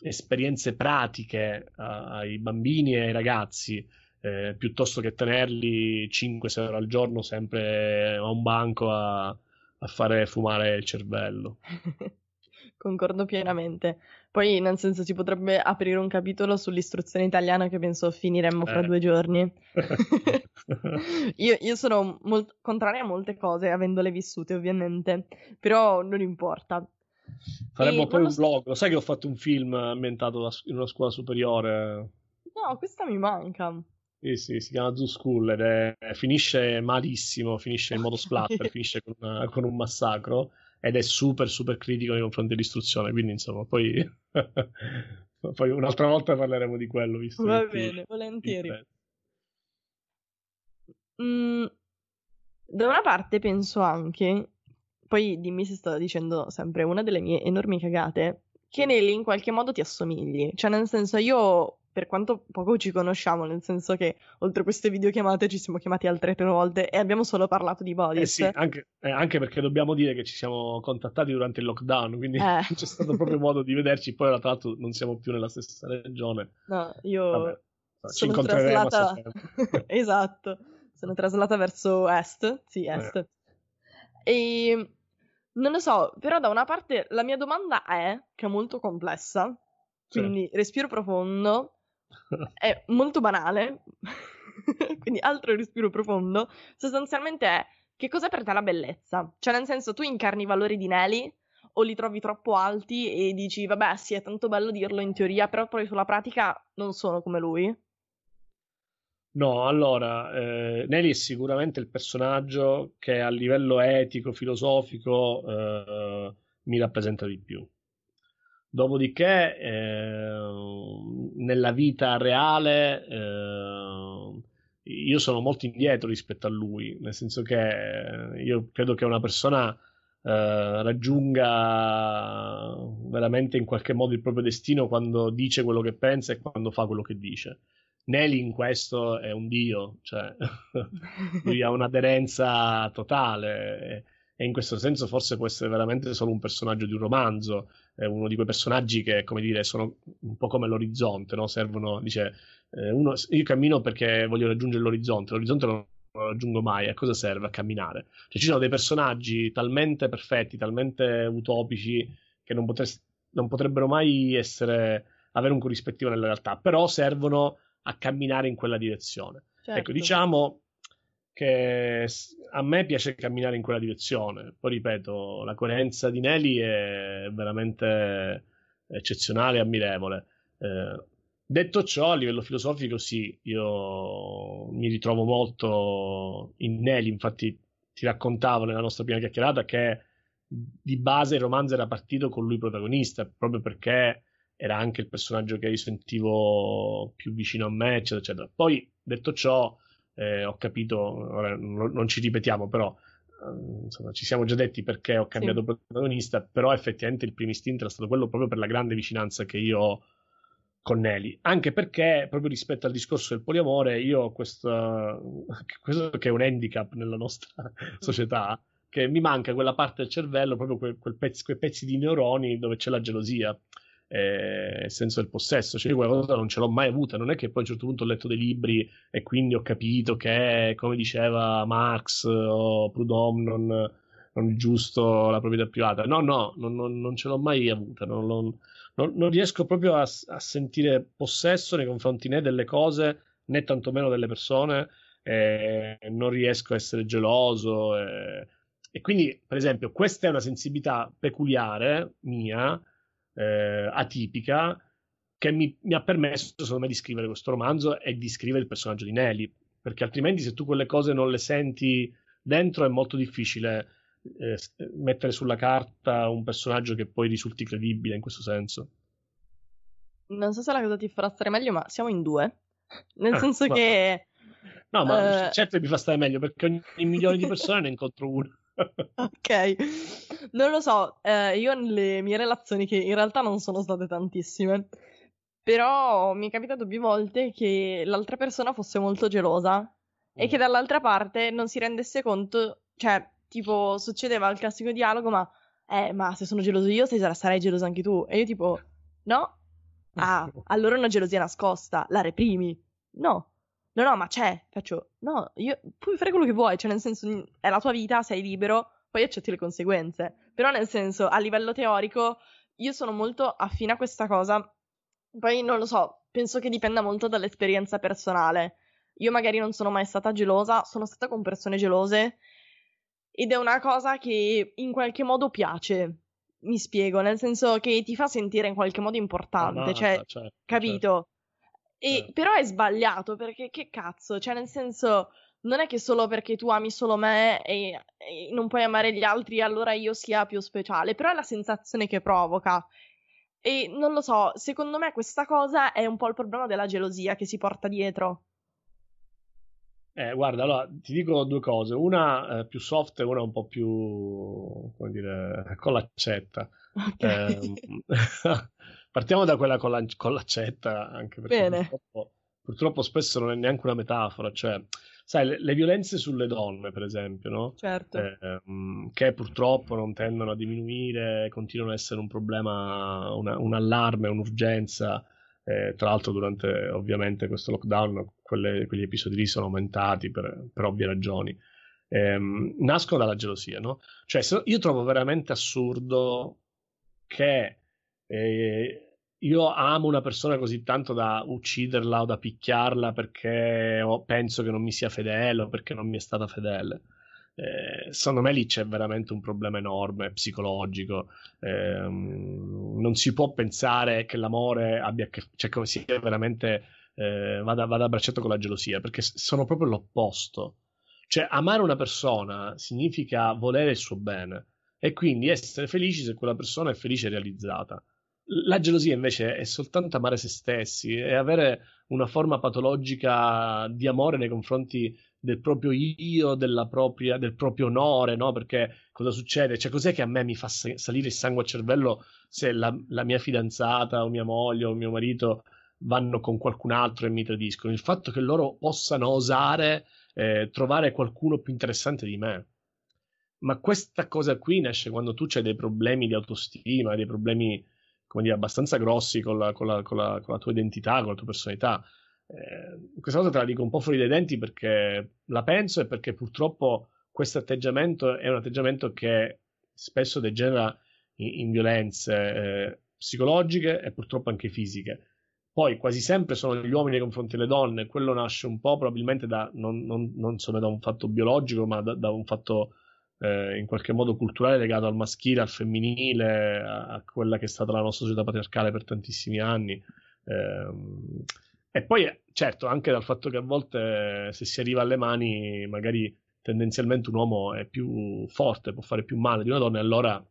esperienze pratiche ai bambini e ai ragazzi, eh, piuttosto che tenerli 5-6 ore al giorno sempre a un banco a, a fare fumare il cervello.
Concordo pienamente. Poi, nel senso, si potrebbe aprire un capitolo sull'istruzione italiana che penso finiremmo fra eh. due giorni. io, io, sono molt- contraria a molte cose, avendole vissute, ovviamente, però non importa.
Faremmo e poi un vlog. Lo sai che ho fatto un film ambientato in una scuola superiore?
No, questa mi manca.
Sì, sì, si chiama Zoo School ed è... finisce malissimo, finisce in modo splatter, finisce con, una... con, un massacro ed è super, super critico nei confronti dell'istruzione. Quindi, insomma, poi, poi un'altra volta parleremo di quello. Visto
Va bene, volentieri. Mm, da una parte penso anche poi dimmi se sto dicendo sempre una delle mie enormi cagate, che Nelly in qualche modo ti assomigli. Cioè, nel senso, io, per quanto poco ci conosciamo, nel senso che oltre queste videochiamate ci siamo chiamati altre tre volte e abbiamo solo parlato di Bodis.
Eh sì, anche, eh, anche, perché dobbiamo dire che ci siamo contattati durante il lockdown, quindi eh. non c'è stato proprio modo di vederci. Poi, tra l'altro, non siamo più nella stessa regione.
No, io Vabbè, ci incontreremo traslata... esatto, sono traslata verso est, sì, eh. est. E non lo so, però da una parte la mia domanda è, che è molto complessa, quindi respiro profondo, è molto banale, quindi altro respiro profondo, sostanzialmente è, che cos'è per te la bellezza? Cioè nel senso, tu incarni i valori di Nelly o li trovi troppo alti e dici, vabbè sì, è tanto bello dirlo in teoria, però poi sulla pratica non sono come lui?
No, allora, eh, Nelly è sicuramente il personaggio che a livello etico, filosofico, eh, mi rappresenta di più. Dopodiché, eh, nella vita reale, eh, io sono molto indietro rispetto a lui, nel senso che io credo che una persona eh, raggiunga veramente in qualche modo il proprio destino quando dice quello che pensa e quando fa quello che dice. Nelly in questo è un dio, cioè lui ha un'aderenza totale e in questo senso forse può essere veramente solo un personaggio di un romanzo, è uno di quei personaggi che, come dire, sono un po' come l'orizzonte, no? Servono, dice, eh, uno, io cammino perché voglio raggiungere l'orizzonte, l'orizzonte non lo raggiungo mai, a cosa serve? A camminare. Cioè ci sono dei personaggi talmente perfetti, talmente utopici che non, potresti, non potrebbero mai essere, avere un corrispettivo nella realtà, però servono a camminare in quella direzione. Ecco, certo. Ecco, diciamo che a me piace camminare in quella direzione. Poi ripeto, la coerenza di Nelly è veramente eccezionale e ammirevole. Eh, detto ciò, a livello filosofico, sì, io mi ritrovo molto in Nelly. Infatti, ti raccontavo nella nostra prima chiacchierata che di base il romanzo era partito con lui protagonista, proprio perché era anche il personaggio che io sentivo più vicino a me, eccetera, eccetera. Poi, detto ciò, eh, ho capito, ora non, non, ci ripetiamo, però eh, insomma, ci siamo già detti perché ho cambiato sì. protagonista, però effettivamente il primo istinto era stato quello proprio per la grande vicinanza che io ho con Nelly, anche perché proprio rispetto al discorso del poliamore, io ho questo, questo che è un handicap nella nostra società, che mi manca quella parte del cervello, proprio quel, quel pezzi, quei pezzi di neuroni dove c'è la gelosia eh, il senso del possesso. Cioè, io quella cosa non ce l'ho mai avuta. Non è che poi a un certo punto ho letto dei libri e quindi ho capito che, come diceva Marx o Proudhon, non, non è giusto la proprietà privata. No, no, non, non, non ce l'ho mai avuta. Non, non riesco proprio a, a, sentire possesso nei confronti né delle cose né tantomeno delle persone. Eh, non riesco a essere geloso. Eh, e quindi, per esempio, questa è una sensibilità peculiare mia eh, atipica che mi, mi, ha permesso, secondo me, di scrivere questo romanzo e di scrivere il personaggio di Nelly. Perché altrimenti, se tu quelle cose non le senti dentro, è molto difficile eh, mettere sulla carta un personaggio che poi risulti credibile in questo senso.
Non so se la cosa ti farà stare meglio, ma siamo in due. Nel ah, senso ma... che.
No, ma uh... certo mi fa stare meglio perché ogni milione di persone ne incontro uno
ok, non lo so, eh, io nelle mie relazioni, che in realtà non sono state tantissime, però mi è capitato più volte che l'altra persona fosse molto gelosa mm. e che dall'altra parte non si rendesse conto, cioè, tipo, succedeva il classico dialogo, ma, eh, ma se sono geloso io, sarai geloso anche tu. E io tipo, no? Ah, allora è una gelosia nascosta, la reprimi. No, no, no, ma c'è. Faccio, no, io puoi fare quello che vuoi, cioè nel senso è la tua vita, sei libero, poi accetti le conseguenze. Però nel senso, a livello teorico, io sono molto affine a questa cosa. Poi non lo so, penso che dipenda molto dall'esperienza personale. Io magari non sono mai stata gelosa, sono stata con persone gelose ed è una cosa che in qualche modo piace. Mi spiego, nel senso che ti fa sentire in qualche modo importante, ah, no, cioè, certo, certo. E, eh. Però è sbagliato perché che cazzo, cioè nel senso non è che solo perché tu ami solo me e, e, non puoi amare gli altri allora io sia più speciale, però è la sensazione che provoca. E non lo so, secondo me questa cosa è un po' il problema della gelosia che si porta dietro.
Eh, guarda, allora ti dico due cose, una eh, più soft e una un po' più, come dire, con l'accetta. Okay. Eh, Partiamo da quella con, la, con l'accetta, anche perché purtroppo, purtroppo, spesso non è neanche una metafora, cioè, sai, le, le violenze sulle donne, per esempio, no?
Certo.
Eh, che purtroppo non tendono a diminuire, continuano ad essere un problema, una, un allarme, un'urgenza. Eh, tra l'altro, durante ovviamente questo lockdown, quelle, quegli episodi lì sono aumentati per, per ovvie ragioni. Eh, nascono dalla gelosia, no? Cioè, io trovo veramente assurdo che e io amo una persona così tanto da ucciderla o da picchiarla perché penso che non mi sia fedele o perché non mi è stata fedele. Eh, secondo me lì c'è veramente un problema enorme psicologico. Eh, non si può pensare che l'amore abbia che, cioè, come sia veramente eh, vada, vada a braccetto con la gelosia, perché sono proprio l'opposto. Cioè, amare una persona significa volere il suo bene e quindi essere felici se quella persona è felice e realizzata. La gelosia invece è soltanto amare se stessi, è avere una forma patologica di amore nei confronti del proprio io, propria, del proprio onore, no? Perché cosa succede? Cioè, cos'è che a me mi fa salire il sangue al cervello se la, la mia fidanzata o mia moglie o mio marito vanno con qualcun altro e mi tradiscono? Il fatto che loro possano osare eh, trovare qualcuno più interessante di me. Ma questa cosa qui nasce quando tu hai dei problemi di autostima, dei problemi come dire, abbastanza grossi con la, con, la, con, la, con la, tua identità, con la tua personalità. Eh, questa cosa te la dico un po' fuori dai denti perché la penso e perché purtroppo questo atteggiamento è un atteggiamento che spesso degenera in, in violenze eh, psicologiche e purtroppo anche fisiche. Poi quasi sempre sono gli uomini nei confronti delle donne, quello nasce un po' probabilmente da, non, non, non solo da un fatto biologico, ma da, da un fatto eh, in qualche modo culturale legato al maschile, al femminile, a, a, quella che è stata la nostra società patriarcale per tantissimi anni. Eh, e poi, certo, anche dal fatto che a volte se si arriva alle mani, magari tendenzialmente un uomo è più forte, può fare più male di una donna, e allora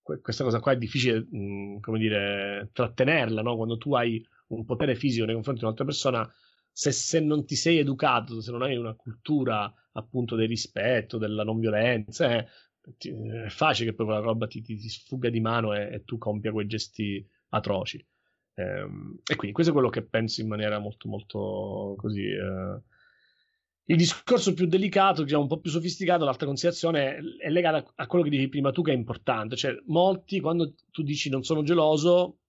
questa cosa qua è difficile, mh, come dire, trattenerla, no? Quando tu hai un potere fisico nei confronti di un'altra persona, se, se, non ti sei educato, se non hai una cultura appunto del rispetto, della non violenza, eh, è facile che poi quella roba ti, ti, ti sfugga di mano e, e, tu compia quei gesti atroci. Ehm, e quindi questo è quello che penso in maniera molto, molto così. Eh, Il discorso più delicato, diciamo un po' più sofisticato, l'altra considerazione è legata a quello che dicevi prima tu, che è importante. Cioè, molti, quando tu dici non sono geloso,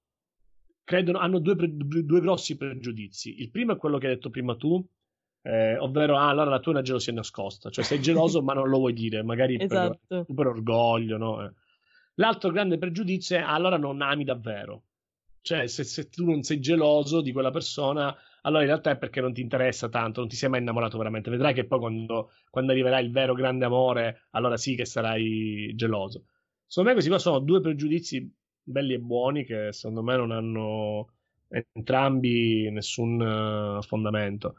credono, hanno due, due grossi pregiudizi. Il primo è quello che hai detto prima tu, eh, ovvero, ah, allora la tua è una gelosia nascosta, cioè sei geloso ma non lo vuoi dire, magari esatto. per, per, orgoglio, no? Eh. L'altro grande pregiudizio è, ah, allora non ami davvero. Cioè, se, se, tu non sei geloso di quella persona, allora in realtà è perché non ti interessa tanto, non ti sei mai innamorato veramente. Vedrai che poi quando, quando arriverà il vero grande amore, allora sì che sarai geloso. Secondo me questi qua sono due pregiudizi belli e buoni che secondo me non hanno entrambi nessun uh, fondamento.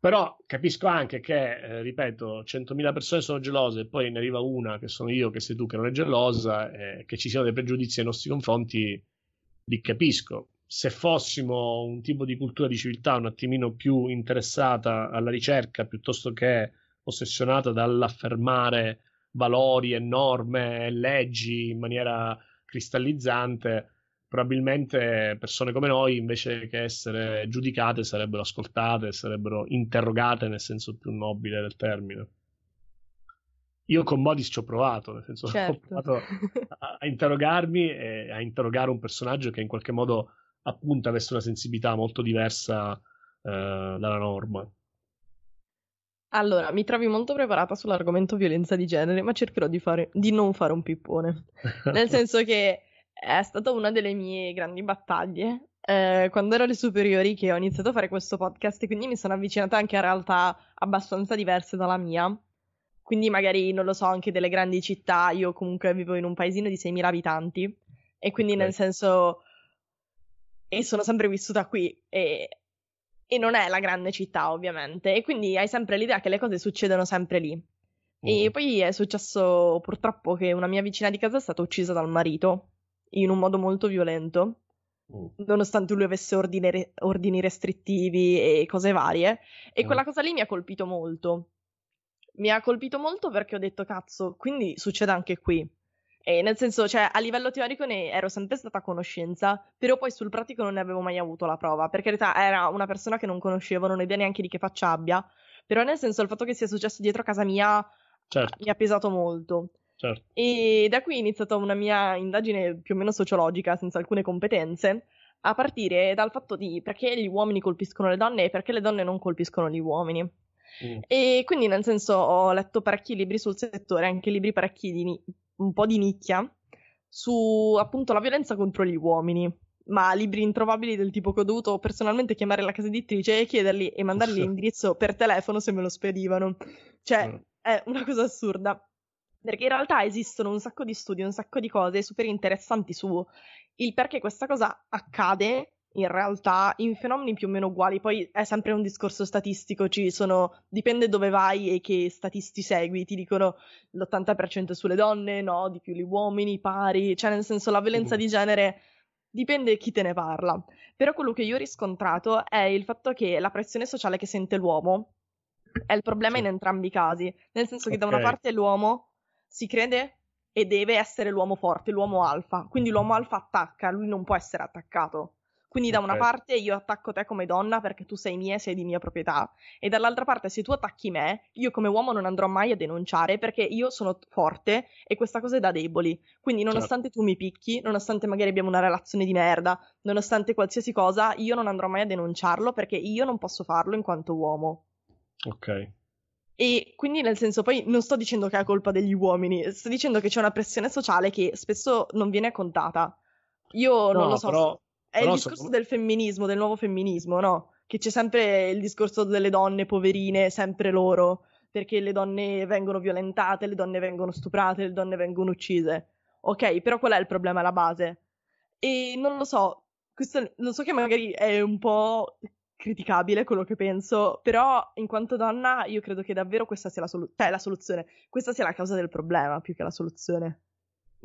Però capisco anche che, eh, ripeto, 100.000 persone sono gelose e poi ne arriva una, che sono io, che sei tu, che non è gelosa, e che ci siano dei pregiudizi nei nostri confronti, li capisco se fossimo un tipo di cultura di civiltà un attimino più interessata alla ricerca piuttosto che ossessionata dall'affermare valori e norme e leggi in maniera cristallizzante, probabilmente persone come noi, invece che essere giudicate, sarebbero ascoltate, sarebbero interrogate nel senso più nobile del termine. Io con Modis ci ho provato, nel senso certo. ho provato a, a interrogarmi e a interrogare un personaggio che in qualche modo appunto avesse una sensibilità molto diversa eh, dalla norma.
Allora, mi trovi molto preparata sull'argomento violenza di genere, ma cercherò di, fare, di non fare un pippone. Nel senso che è stata una delle mie grandi battaglie eh, quando ero alle superiori che ho iniziato a fare questo podcast e quindi mi sono avvicinata anche a realtà abbastanza diverse dalla mia. Quindi magari, non lo so, anche delle grandi città, io comunque vivo in un paesino di 6.000 abitanti e quindi okay. nel senso e sono sempre vissuta qui e, e, non è la grande città ovviamente e quindi hai sempre l'idea che le cose succedono sempre lì. Mm. E poi è successo purtroppo che una mia vicina di casa è stata uccisa dal marito in un modo molto violento, mm. nonostante lui avesse ordine, ordini restrittivi e cose varie. E mm. quella cosa lì mi ha colpito molto. Mi ha colpito molto perché ho detto, cazzo, quindi succede anche qui. E nel senso, cioè, a livello teorico ne ero sempre stata a conoscenza, però poi sul pratico non ne avevo mai avuto la prova. Per carità, era una persona che non conoscevo, non ho idea neanche di che faccia abbia. Però nel senso, il fatto che sia successo dietro casa mia certo. mi ha pesato molto. Certo. E da qui è iniziata una mia indagine più o meno sociologica, senza alcune competenze, a partire dal fatto di perché gli uomini colpiscono le donne e perché le donne non colpiscono gli uomini. Mm. E quindi, nel senso, ho letto parecchi libri sul settore, anche libri parecchi di, un po' di nicchia su appunto la violenza contro gli uomini. Ma libri introvabili del tipo che ho dovuto personalmente chiamare la casa editrice e chiedergli e mandargli l'indirizzo per telefono se me lo spedivano. Cioè, mm. è una cosa assurda. Perché in realtà esistono un sacco di studi, un sacco di cose super interessanti su il perché questa cosa accade in realtà in fenomeni più o meno uguali, poi è sempre un discorso statistico, ci sono, dipende dove vai e che statisti segui, ti dicono l'80% sulle donne, no, di più gli uomini, pari, cioè nel senso la violenza di genere dipende chi te ne parla. Però quello che io ho riscontrato è il fatto che la pressione sociale che sente l'uomo è il problema in entrambi i casi, nel senso che okay. da una parte l'uomo si crede e deve essere l'uomo forte, l'uomo alfa, quindi l'uomo alfa attacca, lui non può essere attaccato quindi da una parte io attacco te come donna perché tu sei mia e sei di mia proprietà, e dall'altra parte se tu attacchi me, io come uomo non andrò mai a denunciare perché io sono forte e questa cosa è da deboli. Quindi certo. nonostante certo. tu mi picchi, nonostante magari abbiamo una relazione di merda, nonostante qualsiasi cosa, io non andrò mai a denunciarlo perché io non posso farlo in quanto uomo.
Ok.
E quindi nel senso, poi non sto dicendo che è colpa degli uomini, sto dicendo che c'è una pressione sociale che spesso non viene contata. Io non no, lo so. Però è Però il discorso so... del femminismo, del nuovo femminismo, no? Che c'è sempre il discorso delle donne poverine, sempre loro, perché le donne vengono violentate, le donne vengono stuprate, le donne vengono uccise. Ok, però qual è il problema alla base? E non lo so, questo, lo so che magari è un po' criticabile quello che penso, però in quanto donna io credo che davvero questa sia la, solu- cioè, la soluzione, questa sia la causa del problema più che la soluzione.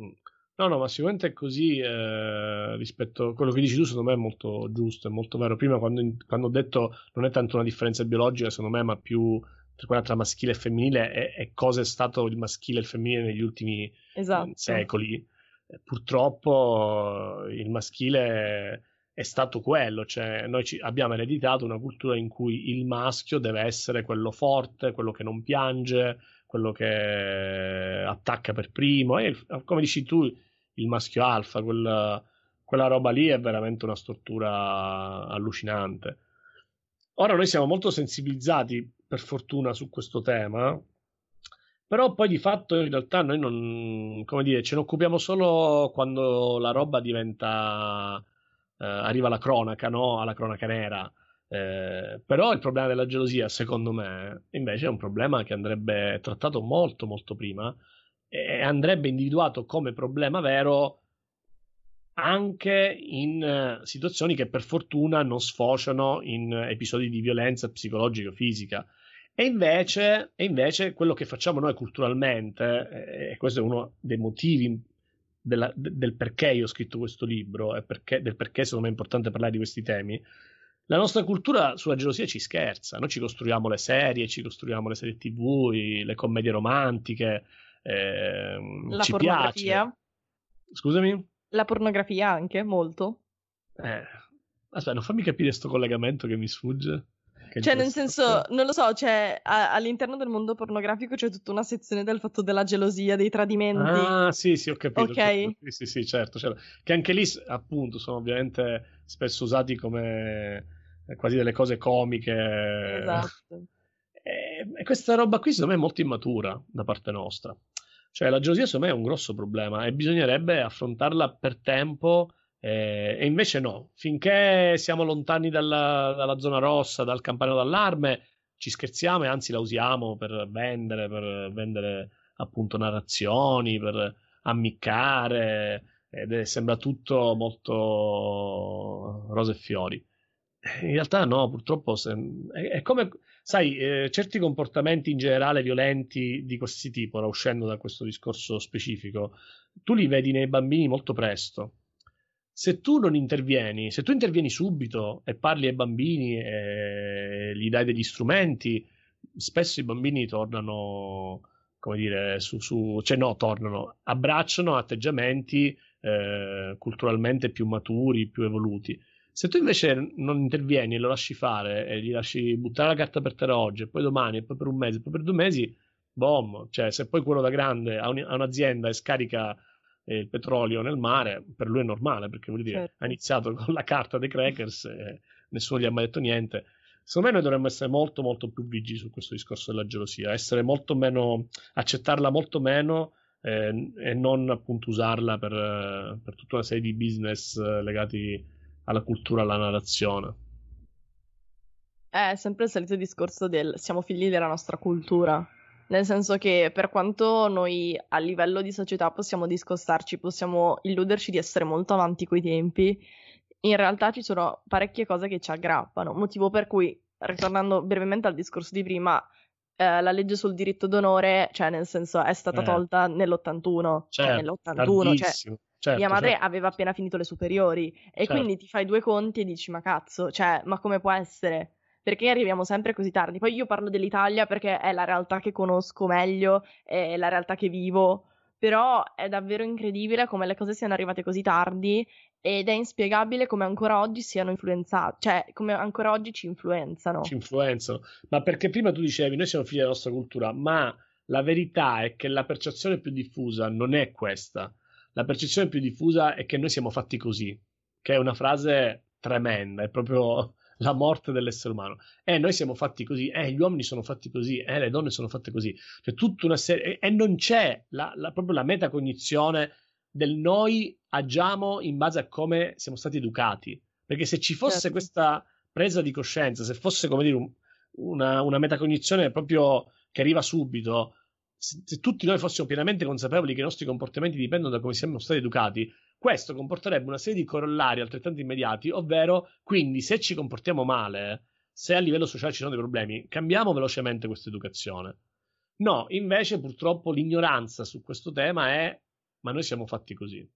Mm. No, no, ma sicuramente è così eh, rispetto a quello che dici tu, secondo me è molto giusto, è molto vero. Prima quando, quando, ho detto non è tanto una differenza biologica, secondo me, ma più tra quella tra maschile e femminile e, e cosa è stato il maschile e il femminile negli ultimi esatto. secoli. Purtroppo il maschile è stato quello, cioè noi abbiamo ereditato una cultura in cui il maschio deve essere quello forte, quello che non piange, quello che attacca per primo, e come dici tu, il maschio alfa, quella, quella roba lì è veramente una stortura allucinante. Ora noi siamo molto sensibilizzati, per fortuna, su questo tema, però poi di fatto in realtà noi non, come dire, ce ne occupiamo solo quando la roba diventa eh, arriva alla cronaca, no? alla cronaca nera. Eh, però il problema della gelosia, secondo me, invece è un problema che andrebbe trattato molto molto prima e andrebbe individuato come problema vero anche in uh, situazioni che per fortuna non sfociano in episodi di violenza psicologica o fisica. E invece, e invece quello che facciamo noi culturalmente, eh, e questo è uno dei motivi della, del perché io ho scritto questo libro e perché, del perché secondo me è importante parlare di questi temi. La nostra cultura sulla gelosia ci scherza, noi ci costruiamo le serie, ci costruiamo le serie tv, le commedie romantiche, eh,
la ci pornografia. Piace.
Scusami?
La pornografia anche, molto.
Eh, aspetta, non fammi capire questo collegamento che mi sfugge.
Che cioè, nel senso, non lo so, cioè, a- all'interno del mondo pornografico c'è tutta una sezione del fatto della gelosia, dei tradimenti.
Ah, sì, sì, ho capito.
Ok. Certo.
Sì, sì, sì, certo, certo. Che anche lì, appunto, sono ovviamente spesso usati come quasi delle cose comiche.
Esatto.
E, e questa roba qui, secondo me, è molto immatura da parte nostra. Cioè, la gelosia, secondo me, è un grosso problema e bisognerebbe affrontarla per tempo eh, e invece no, finché siamo lontani dalla, dalla, zona rossa, dal campanello d'allarme, ci scherziamo e anzi la usiamo per vendere, per vendere appunto narrazioni, per ammiccare, ed è, sembra tutto molto rose e fiori. In realtà no, purtroppo se, è, è, come, sai, eh, certi comportamenti in generale violenti di qualsiasi tipo, ora uscendo da questo discorso specifico, tu li vedi nei bambini molto presto se tu non intervieni, se tu intervieni subito e parli ai bambini e gli dai degli strumenti, spesso i bambini tornano, come dire, su, su cioè no, tornano, abbracciano atteggiamenti eh, culturalmente più maturi, più evoluti. Se tu invece non intervieni e lo lasci fare e gli lasci buttare la carta per terra oggi, e poi domani, e poi per un mese, e poi per due mesi, boom, cioè se poi quello da grande ha, un, ha un'azienda e scarica eh, il petrolio nel mare, per lui è normale, perché vuol dire, certo. ha iniziato con la carta dei crackers e nessuno gli ha mai detto niente. Secondo me noi dovremmo essere molto molto più vigili su questo discorso della gelosia, essere molto meno, accettarla molto meno eh, e non appunto usarla per, per, tutta una serie di business legati alla cultura, alla narrazione.
È sempre il solito discorso del siamo figli della nostra cultura. Nel senso che per quanto noi a livello di società possiamo discostarci, possiamo illuderci di essere molto avanti coi tempi, in realtà ci sono parecchie cose che ci aggrappano, motivo per cui, ritornando brevemente al discorso di prima, eh, la legge sul diritto d'onore, cioè nel senso è stata eh. tolta nell'81, cioè, cioè nell'81, cioè, certo, mia madre certo. aveva appena finito le superiori e certo. quindi ti fai due conti e dici ma cazzo, cioè ma come può essere? perché arriviamo sempre così tardi. Poi io parlo dell'Italia perché è la realtà che conosco meglio, è la realtà che vivo, però è davvero incredibile come le cose siano arrivate così tardi ed è inspiegabile come ancora oggi siano influenzate, cioè come ancora oggi ci influenzano.
Ci influenzano, ma perché prima tu dicevi noi siamo figli della nostra cultura, ma la verità è che la percezione più diffusa non è questa. La percezione più diffusa è che noi siamo fatti così, che è una frase tremenda, è proprio la morte dell'essere umano. Eh, noi siamo fatti così, eh, gli uomini sono fatti così, eh, le donne sono fatte così. Cioè, tutta una serie... E, non c'è la, la, proprio la metacognizione del noi agiamo in base a come siamo stati educati. Perché se ci fosse certo. questa presa di coscienza, se fosse, come dire, un, una, una metacognizione proprio che arriva subito, se, tutti noi fossimo pienamente consapevoli che i nostri comportamenti dipendono da come siamo stati educati, questo comporterebbe una serie di corollari altrettanto immediati, ovvero quindi se ci comportiamo male, se a livello sociale ci sono dei problemi, cambiamo velocemente questa educazione. No, invece purtroppo l'ignoranza su questo tema è ma noi siamo fatti così.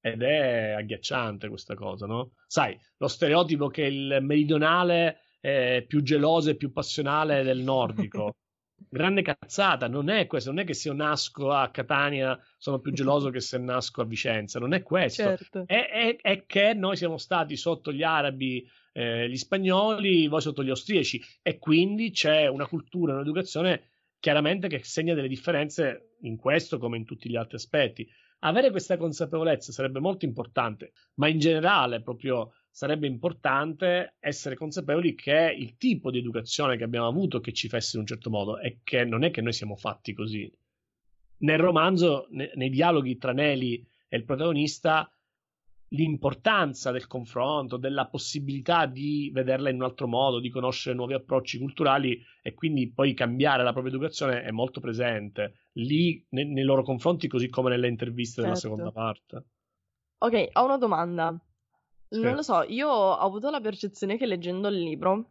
Ed è agghiacciante questa cosa, no? Sai, lo stereotipo che il meridionale è più geloso e più passionale del nordico. grande cazzata, non è questo, non è che se io nasco a Catania sono più geloso che se nasco a Vicenza, non è questo, certo. è, è, è, che noi siamo stati sotto gli arabi, eh, gli spagnoli, voi sotto gli austriaci e quindi c'è una cultura, un'educazione chiaramente che segna delle differenze in questo come in tutti gli altri aspetti. Avere questa consapevolezza sarebbe molto importante, ma in generale proprio sarebbe importante essere consapevoli che il tipo di educazione che abbiamo avuto che ci fa essere in un certo modo e che non è che noi siamo fatti così. Nel romanzo, ne, nei dialoghi tra Nelly e il protagonista, l'importanza del confronto, della possibilità di vederla in un altro modo, di conoscere nuovi approcci culturali e quindi poi cambiare la propria educazione è molto presente lì nei, nei loro confronti, così come nelle interviste certo. della seconda parte.
Ok, ho una domanda. Non lo so, io ho avuto la percezione che leggendo il libro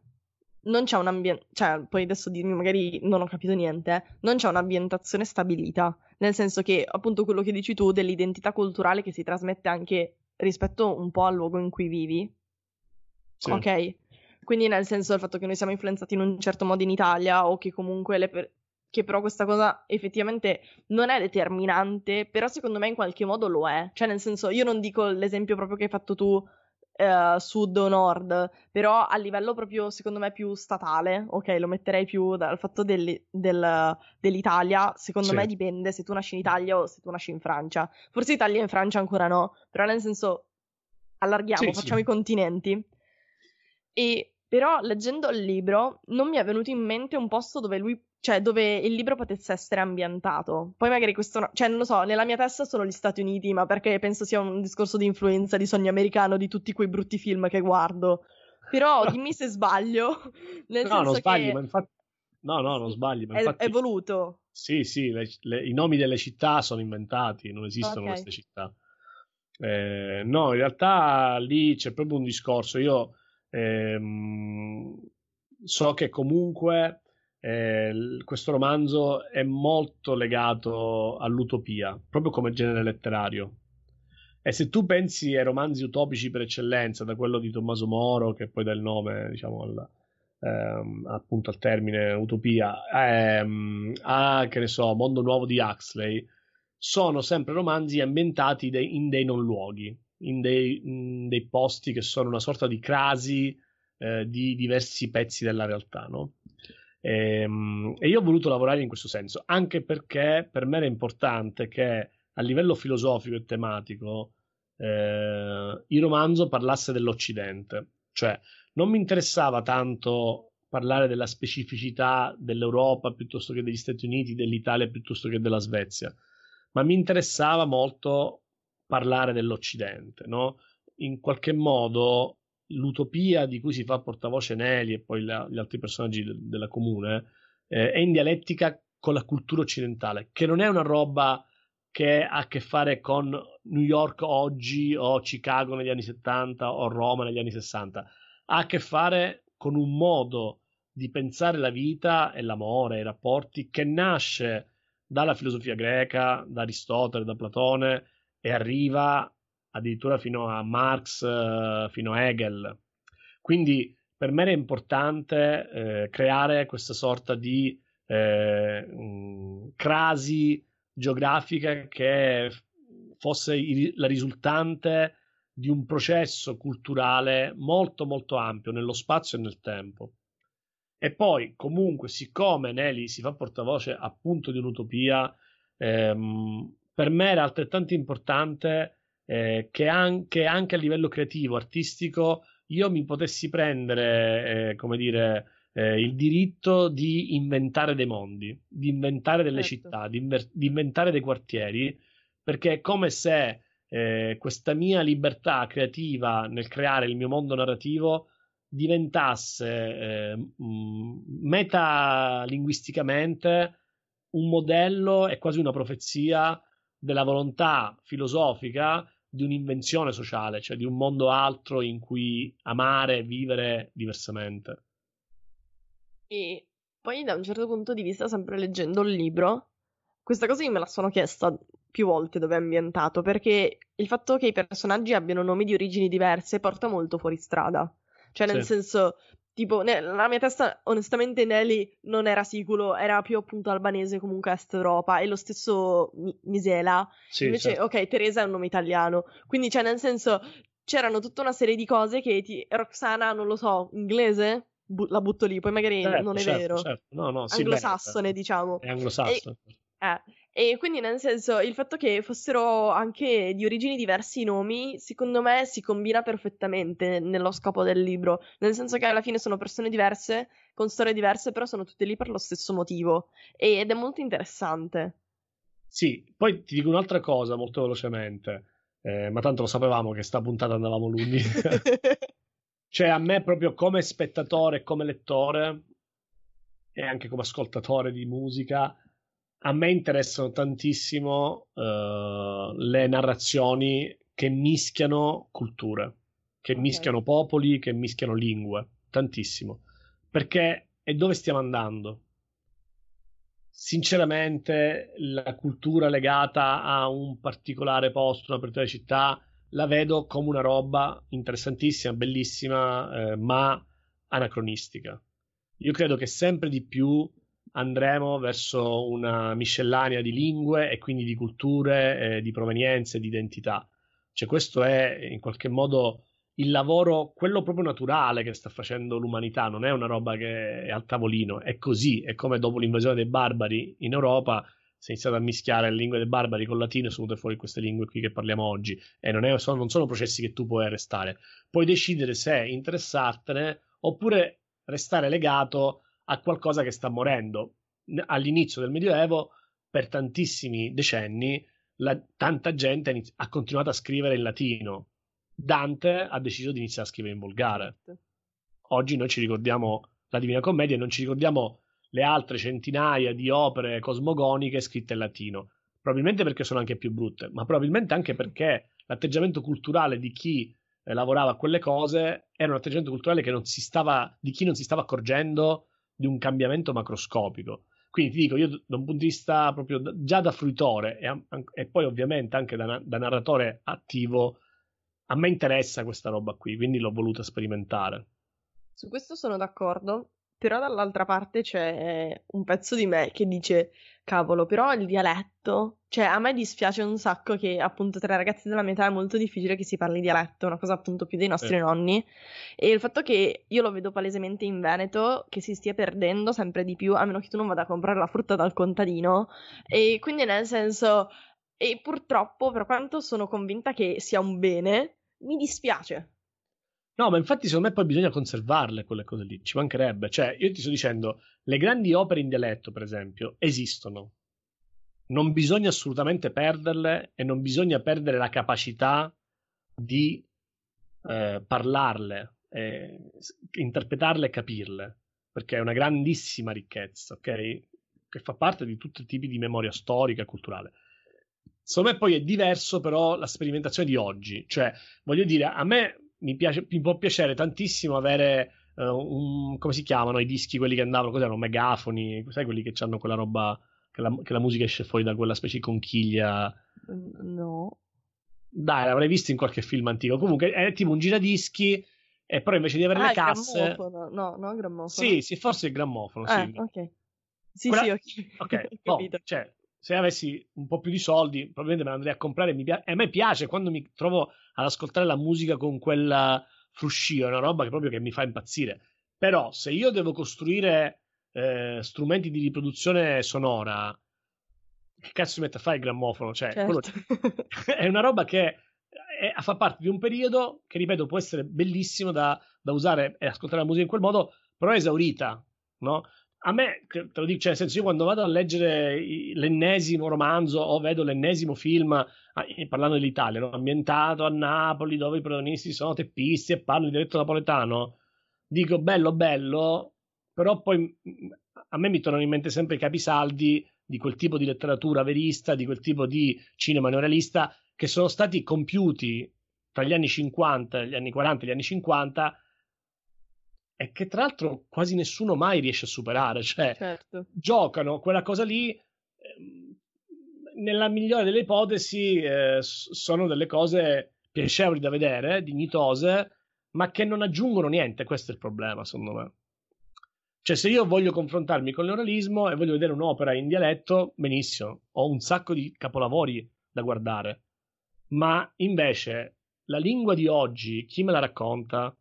non c'è un ambiente, cioè, poi adesso dimmi, magari non ho capito niente, non c'è un'ambientazione stabilita, nel senso che appunto quello che dici tu dell'identità culturale che si trasmette anche rispetto un po' al luogo in cui vivi. Sì. Ok? Quindi nel senso del fatto che noi siamo influenzati in un certo modo in Italia o che comunque le per- che però questa cosa effettivamente non è determinante, però secondo me in qualche modo lo è. Cioè nel senso, io non dico l'esempio proprio che hai fatto tu Uh, sud o nord, però a livello proprio secondo me più statale, ok, lo metterei più dal fatto del, del, dell'Italia, secondo sì. me dipende se tu nasci in Italia o se tu nasci in Francia. Forse Italia e Francia ancora no, però nel senso allarghiamo, sì, facciamo sì. i continenti. E però leggendo il libro non mi è venuto in mente un posto dove lui cioè dove il libro potesse essere ambientato. Poi magari questo, no, cioè non lo so, nella mia testa sono gli Stati Uniti, ma perché penso sia un discorso di influenza, di sogno americano, di tutti quei brutti film che guardo. Però dimmi se sbaglio. Nel
no, non sbagli, ma infatti... No, no, non sbagli, ma
è,
infatti...
È voluto.
Sì, sì, le, le, i nomi delle città sono inventati, non esistono okay. queste città. Eh, no, in realtà lì c'è proprio un discorso. Io ehm, so che comunque eh, questo romanzo è molto legato all'utopia, proprio come genere letterario. E se tu pensi ai romanzi utopici per eccellenza, da quello di Tommaso Moro, che poi dà il nome, diciamo, al, ehm, appunto al termine utopia, ehm, a, che ne so, Mondo Nuovo di Huxley, sono sempre romanzi ambientati de- in dei non luoghi, in dei, in dei, posti che sono una sorta di crasi eh, di diversi pezzi della realtà, no? E, ehm, e io ho voluto lavorare in questo senso, anche perché per me era importante che a livello filosofico e tematico eh, il romanzo parlasse dell'Occidente, cioè non mi interessava tanto parlare della specificità dell'Europa piuttosto che degli Stati Uniti, dell'Italia piuttosto che della Svezia, ma mi interessava molto parlare dell'Occidente, no? In qualche modo l'utopia di cui si fa portavoce Nelly e poi la, gli altri personaggi de, della comune eh, è in dialettica con la cultura occidentale, che non è una roba che ha a che fare con New York oggi o Chicago negli anni 70 o Roma negli anni 60, ha a che fare con un modo di pensare la vita e l'amore, i rapporti che nasce dalla filosofia greca, da Aristotele, da Platone e arriva addirittura fino a Marx, eh, fino a Hegel. Quindi per me era importante eh, creare questa sorta di eh, mh, crasi geografica che fosse il, la risultante di un processo culturale molto molto ampio nello spazio e nel tempo. E poi, comunque, siccome Nelly si fa portavoce appunto di un'utopia, ehm, per me era altrettanto importante eh, che anche, anche, a livello creativo, artistico, io mi potessi prendere, eh, come dire, eh, il diritto di inventare dei mondi, di inventare delle certo. città, di, inver- di, inventare dei quartieri, perché è come se eh, questa mia libertà creativa nel creare il mio mondo narrativo diventasse eh, metalinguisticamente un modello e quasi una profezia della volontà filosofica di un'invenzione sociale, cioè di un mondo altro in cui amare e vivere diversamente.
E poi da un certo punto di vista, sempre leggendo il libro, questa cosa io me la sono chiesta più volte dove è ambientato, perché il fatto che i personaggi abbiano nomi di origini diverse porta molto fuori strada. Cioè, nel sì. senso, Tipo, nella mia testa, onestamente, Nelly non era sicuro, era più appunto albanese, comunque Est Europa, e lo stesso Mi- Misela.
Sì,
Invece,
certo.
ok, Teresa è un nome italiano. Quindi, cioè, nel senso, c'erano tutta una serie di cose che ti... Roxana, non lo so, inglese? Bu- la butto lì, poi magari
Certo,
non è
certo,
vero.
certo. No, no, sì, beh,
Anglosassone, diciamo.
È anglosassone.
Eh, e quindi nel senso il fatto che fossero anche di origini diversi i nomi, secondo me si combina perfettamente nello scopo del libro, nel senso che alla fine sono persone diverse, con storie diverse, però sono tutte lì per lo stesso motivo ed è molto interessante.
Sì, poi ti dico un'altra cosa molto velocemente, eh, ma tanto lo sapevamo che sta puntata andavamo lunghi. cioè a me proprio come spettatore, come lettore e anche come ascoltatore di musica, a me interessano tantissimo uh, le narrazioni che mischiano culture, che okay. mischiano popoli, che mischiano lingue, tantissimo. Perché è dove stiamo andando. Sinceramente, la cultura legata a un particolare posto, una particolare città, la vedo come una roba interessantissima, bellissima, eh, ma anacronistica. Io credo che sempre di più andremo verso una miscellanea di lingue e quindi di culture, eh, di provenienze, di identità. Cioè, questo è in qualche modo il lavoro, quello proprio naturale che sta facendo l'umanità, non è una roba che è al tavolino, è così, è come dopo l'invasione dei barbari in Europa si è iniziato a mischiare le lingue dei barbari con il latino e sono venute fuori queste lingue qui che parliamo oggi. E non, è, sono, non sono processi che tu puoi arrestare, puoi decidere se interessartene oppure restare legato a qualcosa che sta morendo. All'inizio del Medioevo, per tantissimi decenni, la, tanta gente ha continuato a scrivere in latino. Dante ha deciso di iniziare a scrivere in volgare. Oggi noi ci ricordiamo la Divina Commedia e non ci ricordiamo le altre centinaia di opere cosmogoniche scritte in latino. Probabilmente perché sono anche più brutte, ma probabilmente anche perché l'atteggiamento culturale di chi eh, lavorava a quelle cose era un atteggiamento culturale che non si stava, di chi non si stava accorgendo di un cambiamento macroscopico. Quindi ti dico, io da un punto di vista proprio da, già da fruitore e, e, poi ovviamente anche da, da, narratore attivo, a me interessa questa roba qui, quindi l'ho voluta sperimentare.
Su questo sono d'accordo, però dall'altra parte c'è un pezzo di me che dice, cavolo, però il dialetto, cioè a me dispiace un sacco che appunto tra i ragazzi della mia età è molto difficile che si parli dialetto, una cosa appunto più dei nostri eh. nonni, e il fatto che io lo vedo palesemente in Veneto, che si stia perdendo sempre di più, a meno che tu non vada a comprare la frutta dal contadino, e quindi nel senso, e purtroppo per quanto sono convinta che sia un bene, mi dispiace.
No, ma infatti secondo me poi bisogna conservarle quelle cose lì, ci mancherebbe. Cioè, io ti sto dicendo, le grandi opere in dialetto, per esempio, esistono. Non bisogna assolutamente perderle e non bisogna perdere la capacità di eh, parlarle, eh, interpretarle e capirle, perché è una grandissima ricchezza, ok? Che fa parte di tutti i tipi di memoria storica e culturale. Secondo me poi è diverso però la sperimentazione di oggi, cioè voglio dire, a me mi, piace, mi può piacere tantissimo avere uh, un, come si chiamano i dischi, quelli che andavano, cos'erano, megafoni, sai quelli che hanno quella roba, che la, che la musica esce fuori da quella specie di conchiglia.
No.
Dai, l'avrei visto in qualche film antico. Comunque è tipo un giradischi e però invece di avere
ah,
le casse...
No, no, grammofono.
Sì, sì, forse il grammofono,
ah,
sì.
ok. Sì,
Quella...
sì, ok.
Ok, oh, cioè, se avessi un po' più di soldi, probabilmente me la andrei a comprare. Mi piace... E a me piace quando mi trovo ad ascoltare la musica con quel fruscio, è una roba che proprio che mi fa impazzire. Però se io devo costruire eh, strumenti di riproduzione sonora, che cazzo mi mette a fare il grammofono? Cioè,
certo.
è una roba che è, fa parte di un periodo che, ripeto, può essere bellissimo da, da usare e ascoltare la musica in quel modo, però è esaurita, no? A me, te lo dico, cioè, nel senso, io quando vado a leggere l'ennesimo romanzo o vedo l'ennesimo film, parlando dell'Italia, no? ambientato a Napoli, dove i protagonisti sono teppisti e parlano di diretto napoletano, dico bello, bello, però poi a me mi tornano in mente sempre i capisaldi di quel tipo di letteratura verista, di quel tipo di cinema neorealista che sono stati compiuti tra gli anni 50, gli anni 40 e gli anni 50 e che tra l'altro quasi nessuno mai riesce a superare. Cioè,
certo.
giocano quella cosa lì. Ehm, nella migliore delle ipotesi, eh, sono delle cose piacevoli da vedere, dignitose, ma che non aggiungono niente. Questo è il problema, secondo me. Cioè, se io voglio confrontarmi con l'oralismo e voglio vedere un'opera in dialetto, benissimo, ho un sacco di capolavori da guardare. Ma invece la lingua di oggi, chi me la racconta?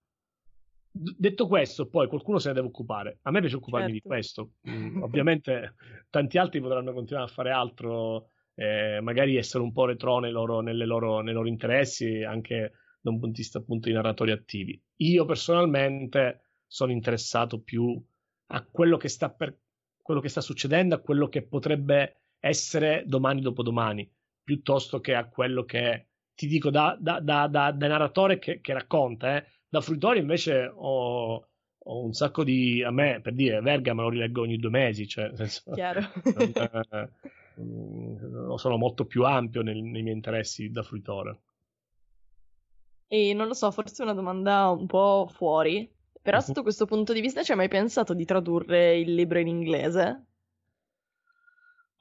D- detto questo, poi qualcuno se ne deve occupare. A me piace occuparmi certo. di questo. Mm, ovviamente tanti altri potranno continuare a fare altro, eh, magari essere un po' retro nei loro, loro, nei loro interessi, anche da un punto di vista appunto di narratori attivi. Io personalmente sono interessato più a quello che sta, per, quello che sta succedendo, a quello che potrebbe essere domani dopodomani, piuttosto che a quello che ti dico da, da, da, da narratore che, che racconta. Eh. Da fruitore invece ho, ho, un sacco di... A me, per dire, Verga me lo rileggo ogni due mesi, cioè, nel senso,
Chiaro.
eh, sono molto più ampio nel, nei miei interessi da fruitore.
E non lo so, forse una domanda un po' fuori, però uh-huh. sotto questo punto di vista ci hai mai pensato di tradurre il libro in inglese?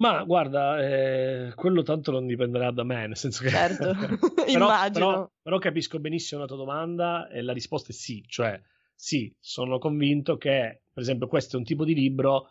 Ma guarda, eh, quello tanto non dipenderà da me, nel senso che...
Certo,
però,
immagino.
Però, però, capisco benissimo la tua domanda e la risposta è sì, cioè sì, sono convinto che, per esempio, questo è un tipo di libro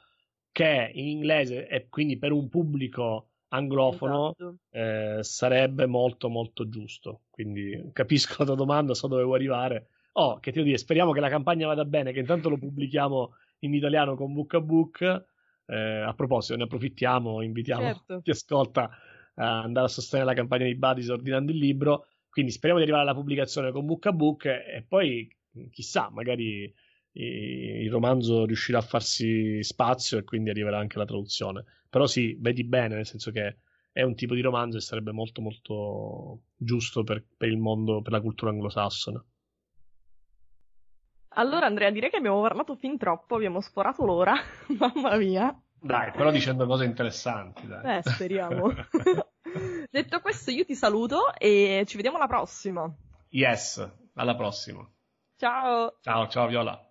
che in inglese e quindi per un pubblico anglofono esatto. eh, sarebbe molto molto giusto. Quindi capisco la tua domanda, so dove vuoi arrivare Oh, che ti devo dire, speriamo che la campagna vada bene, che intanto lo pubblichiamo in italiano con Book a Book. Eh, a proposito, ne approfittiamo, invitiamo certo. chi ascolta a andare a sostenere la campagna di Buddies ordinando il libro. Quindi speriamo di arrivare alla pubblicazione con Book a Book e poi chissà, magari il romanzo riuscirà a farsi spazio e quindi arriverà anche la traduzione. Però sì, vedi bene, nel senso che è un tipo di romanzo e sarebbe molto molto giusto per, per il mondo, per la cultura anglosassone.
Allora Andrea, direi che abbiamo parlato fin troppo, abbiamo sforato l'ora, mamma mia.
Dai, però dicendo cose interessanti, dai.
Eh, speriamo. Detto questo, io ti saluto e ci vediamo alla prossima.
Yes, alla prossima.
Ciao.
Ciao, ciao Viola.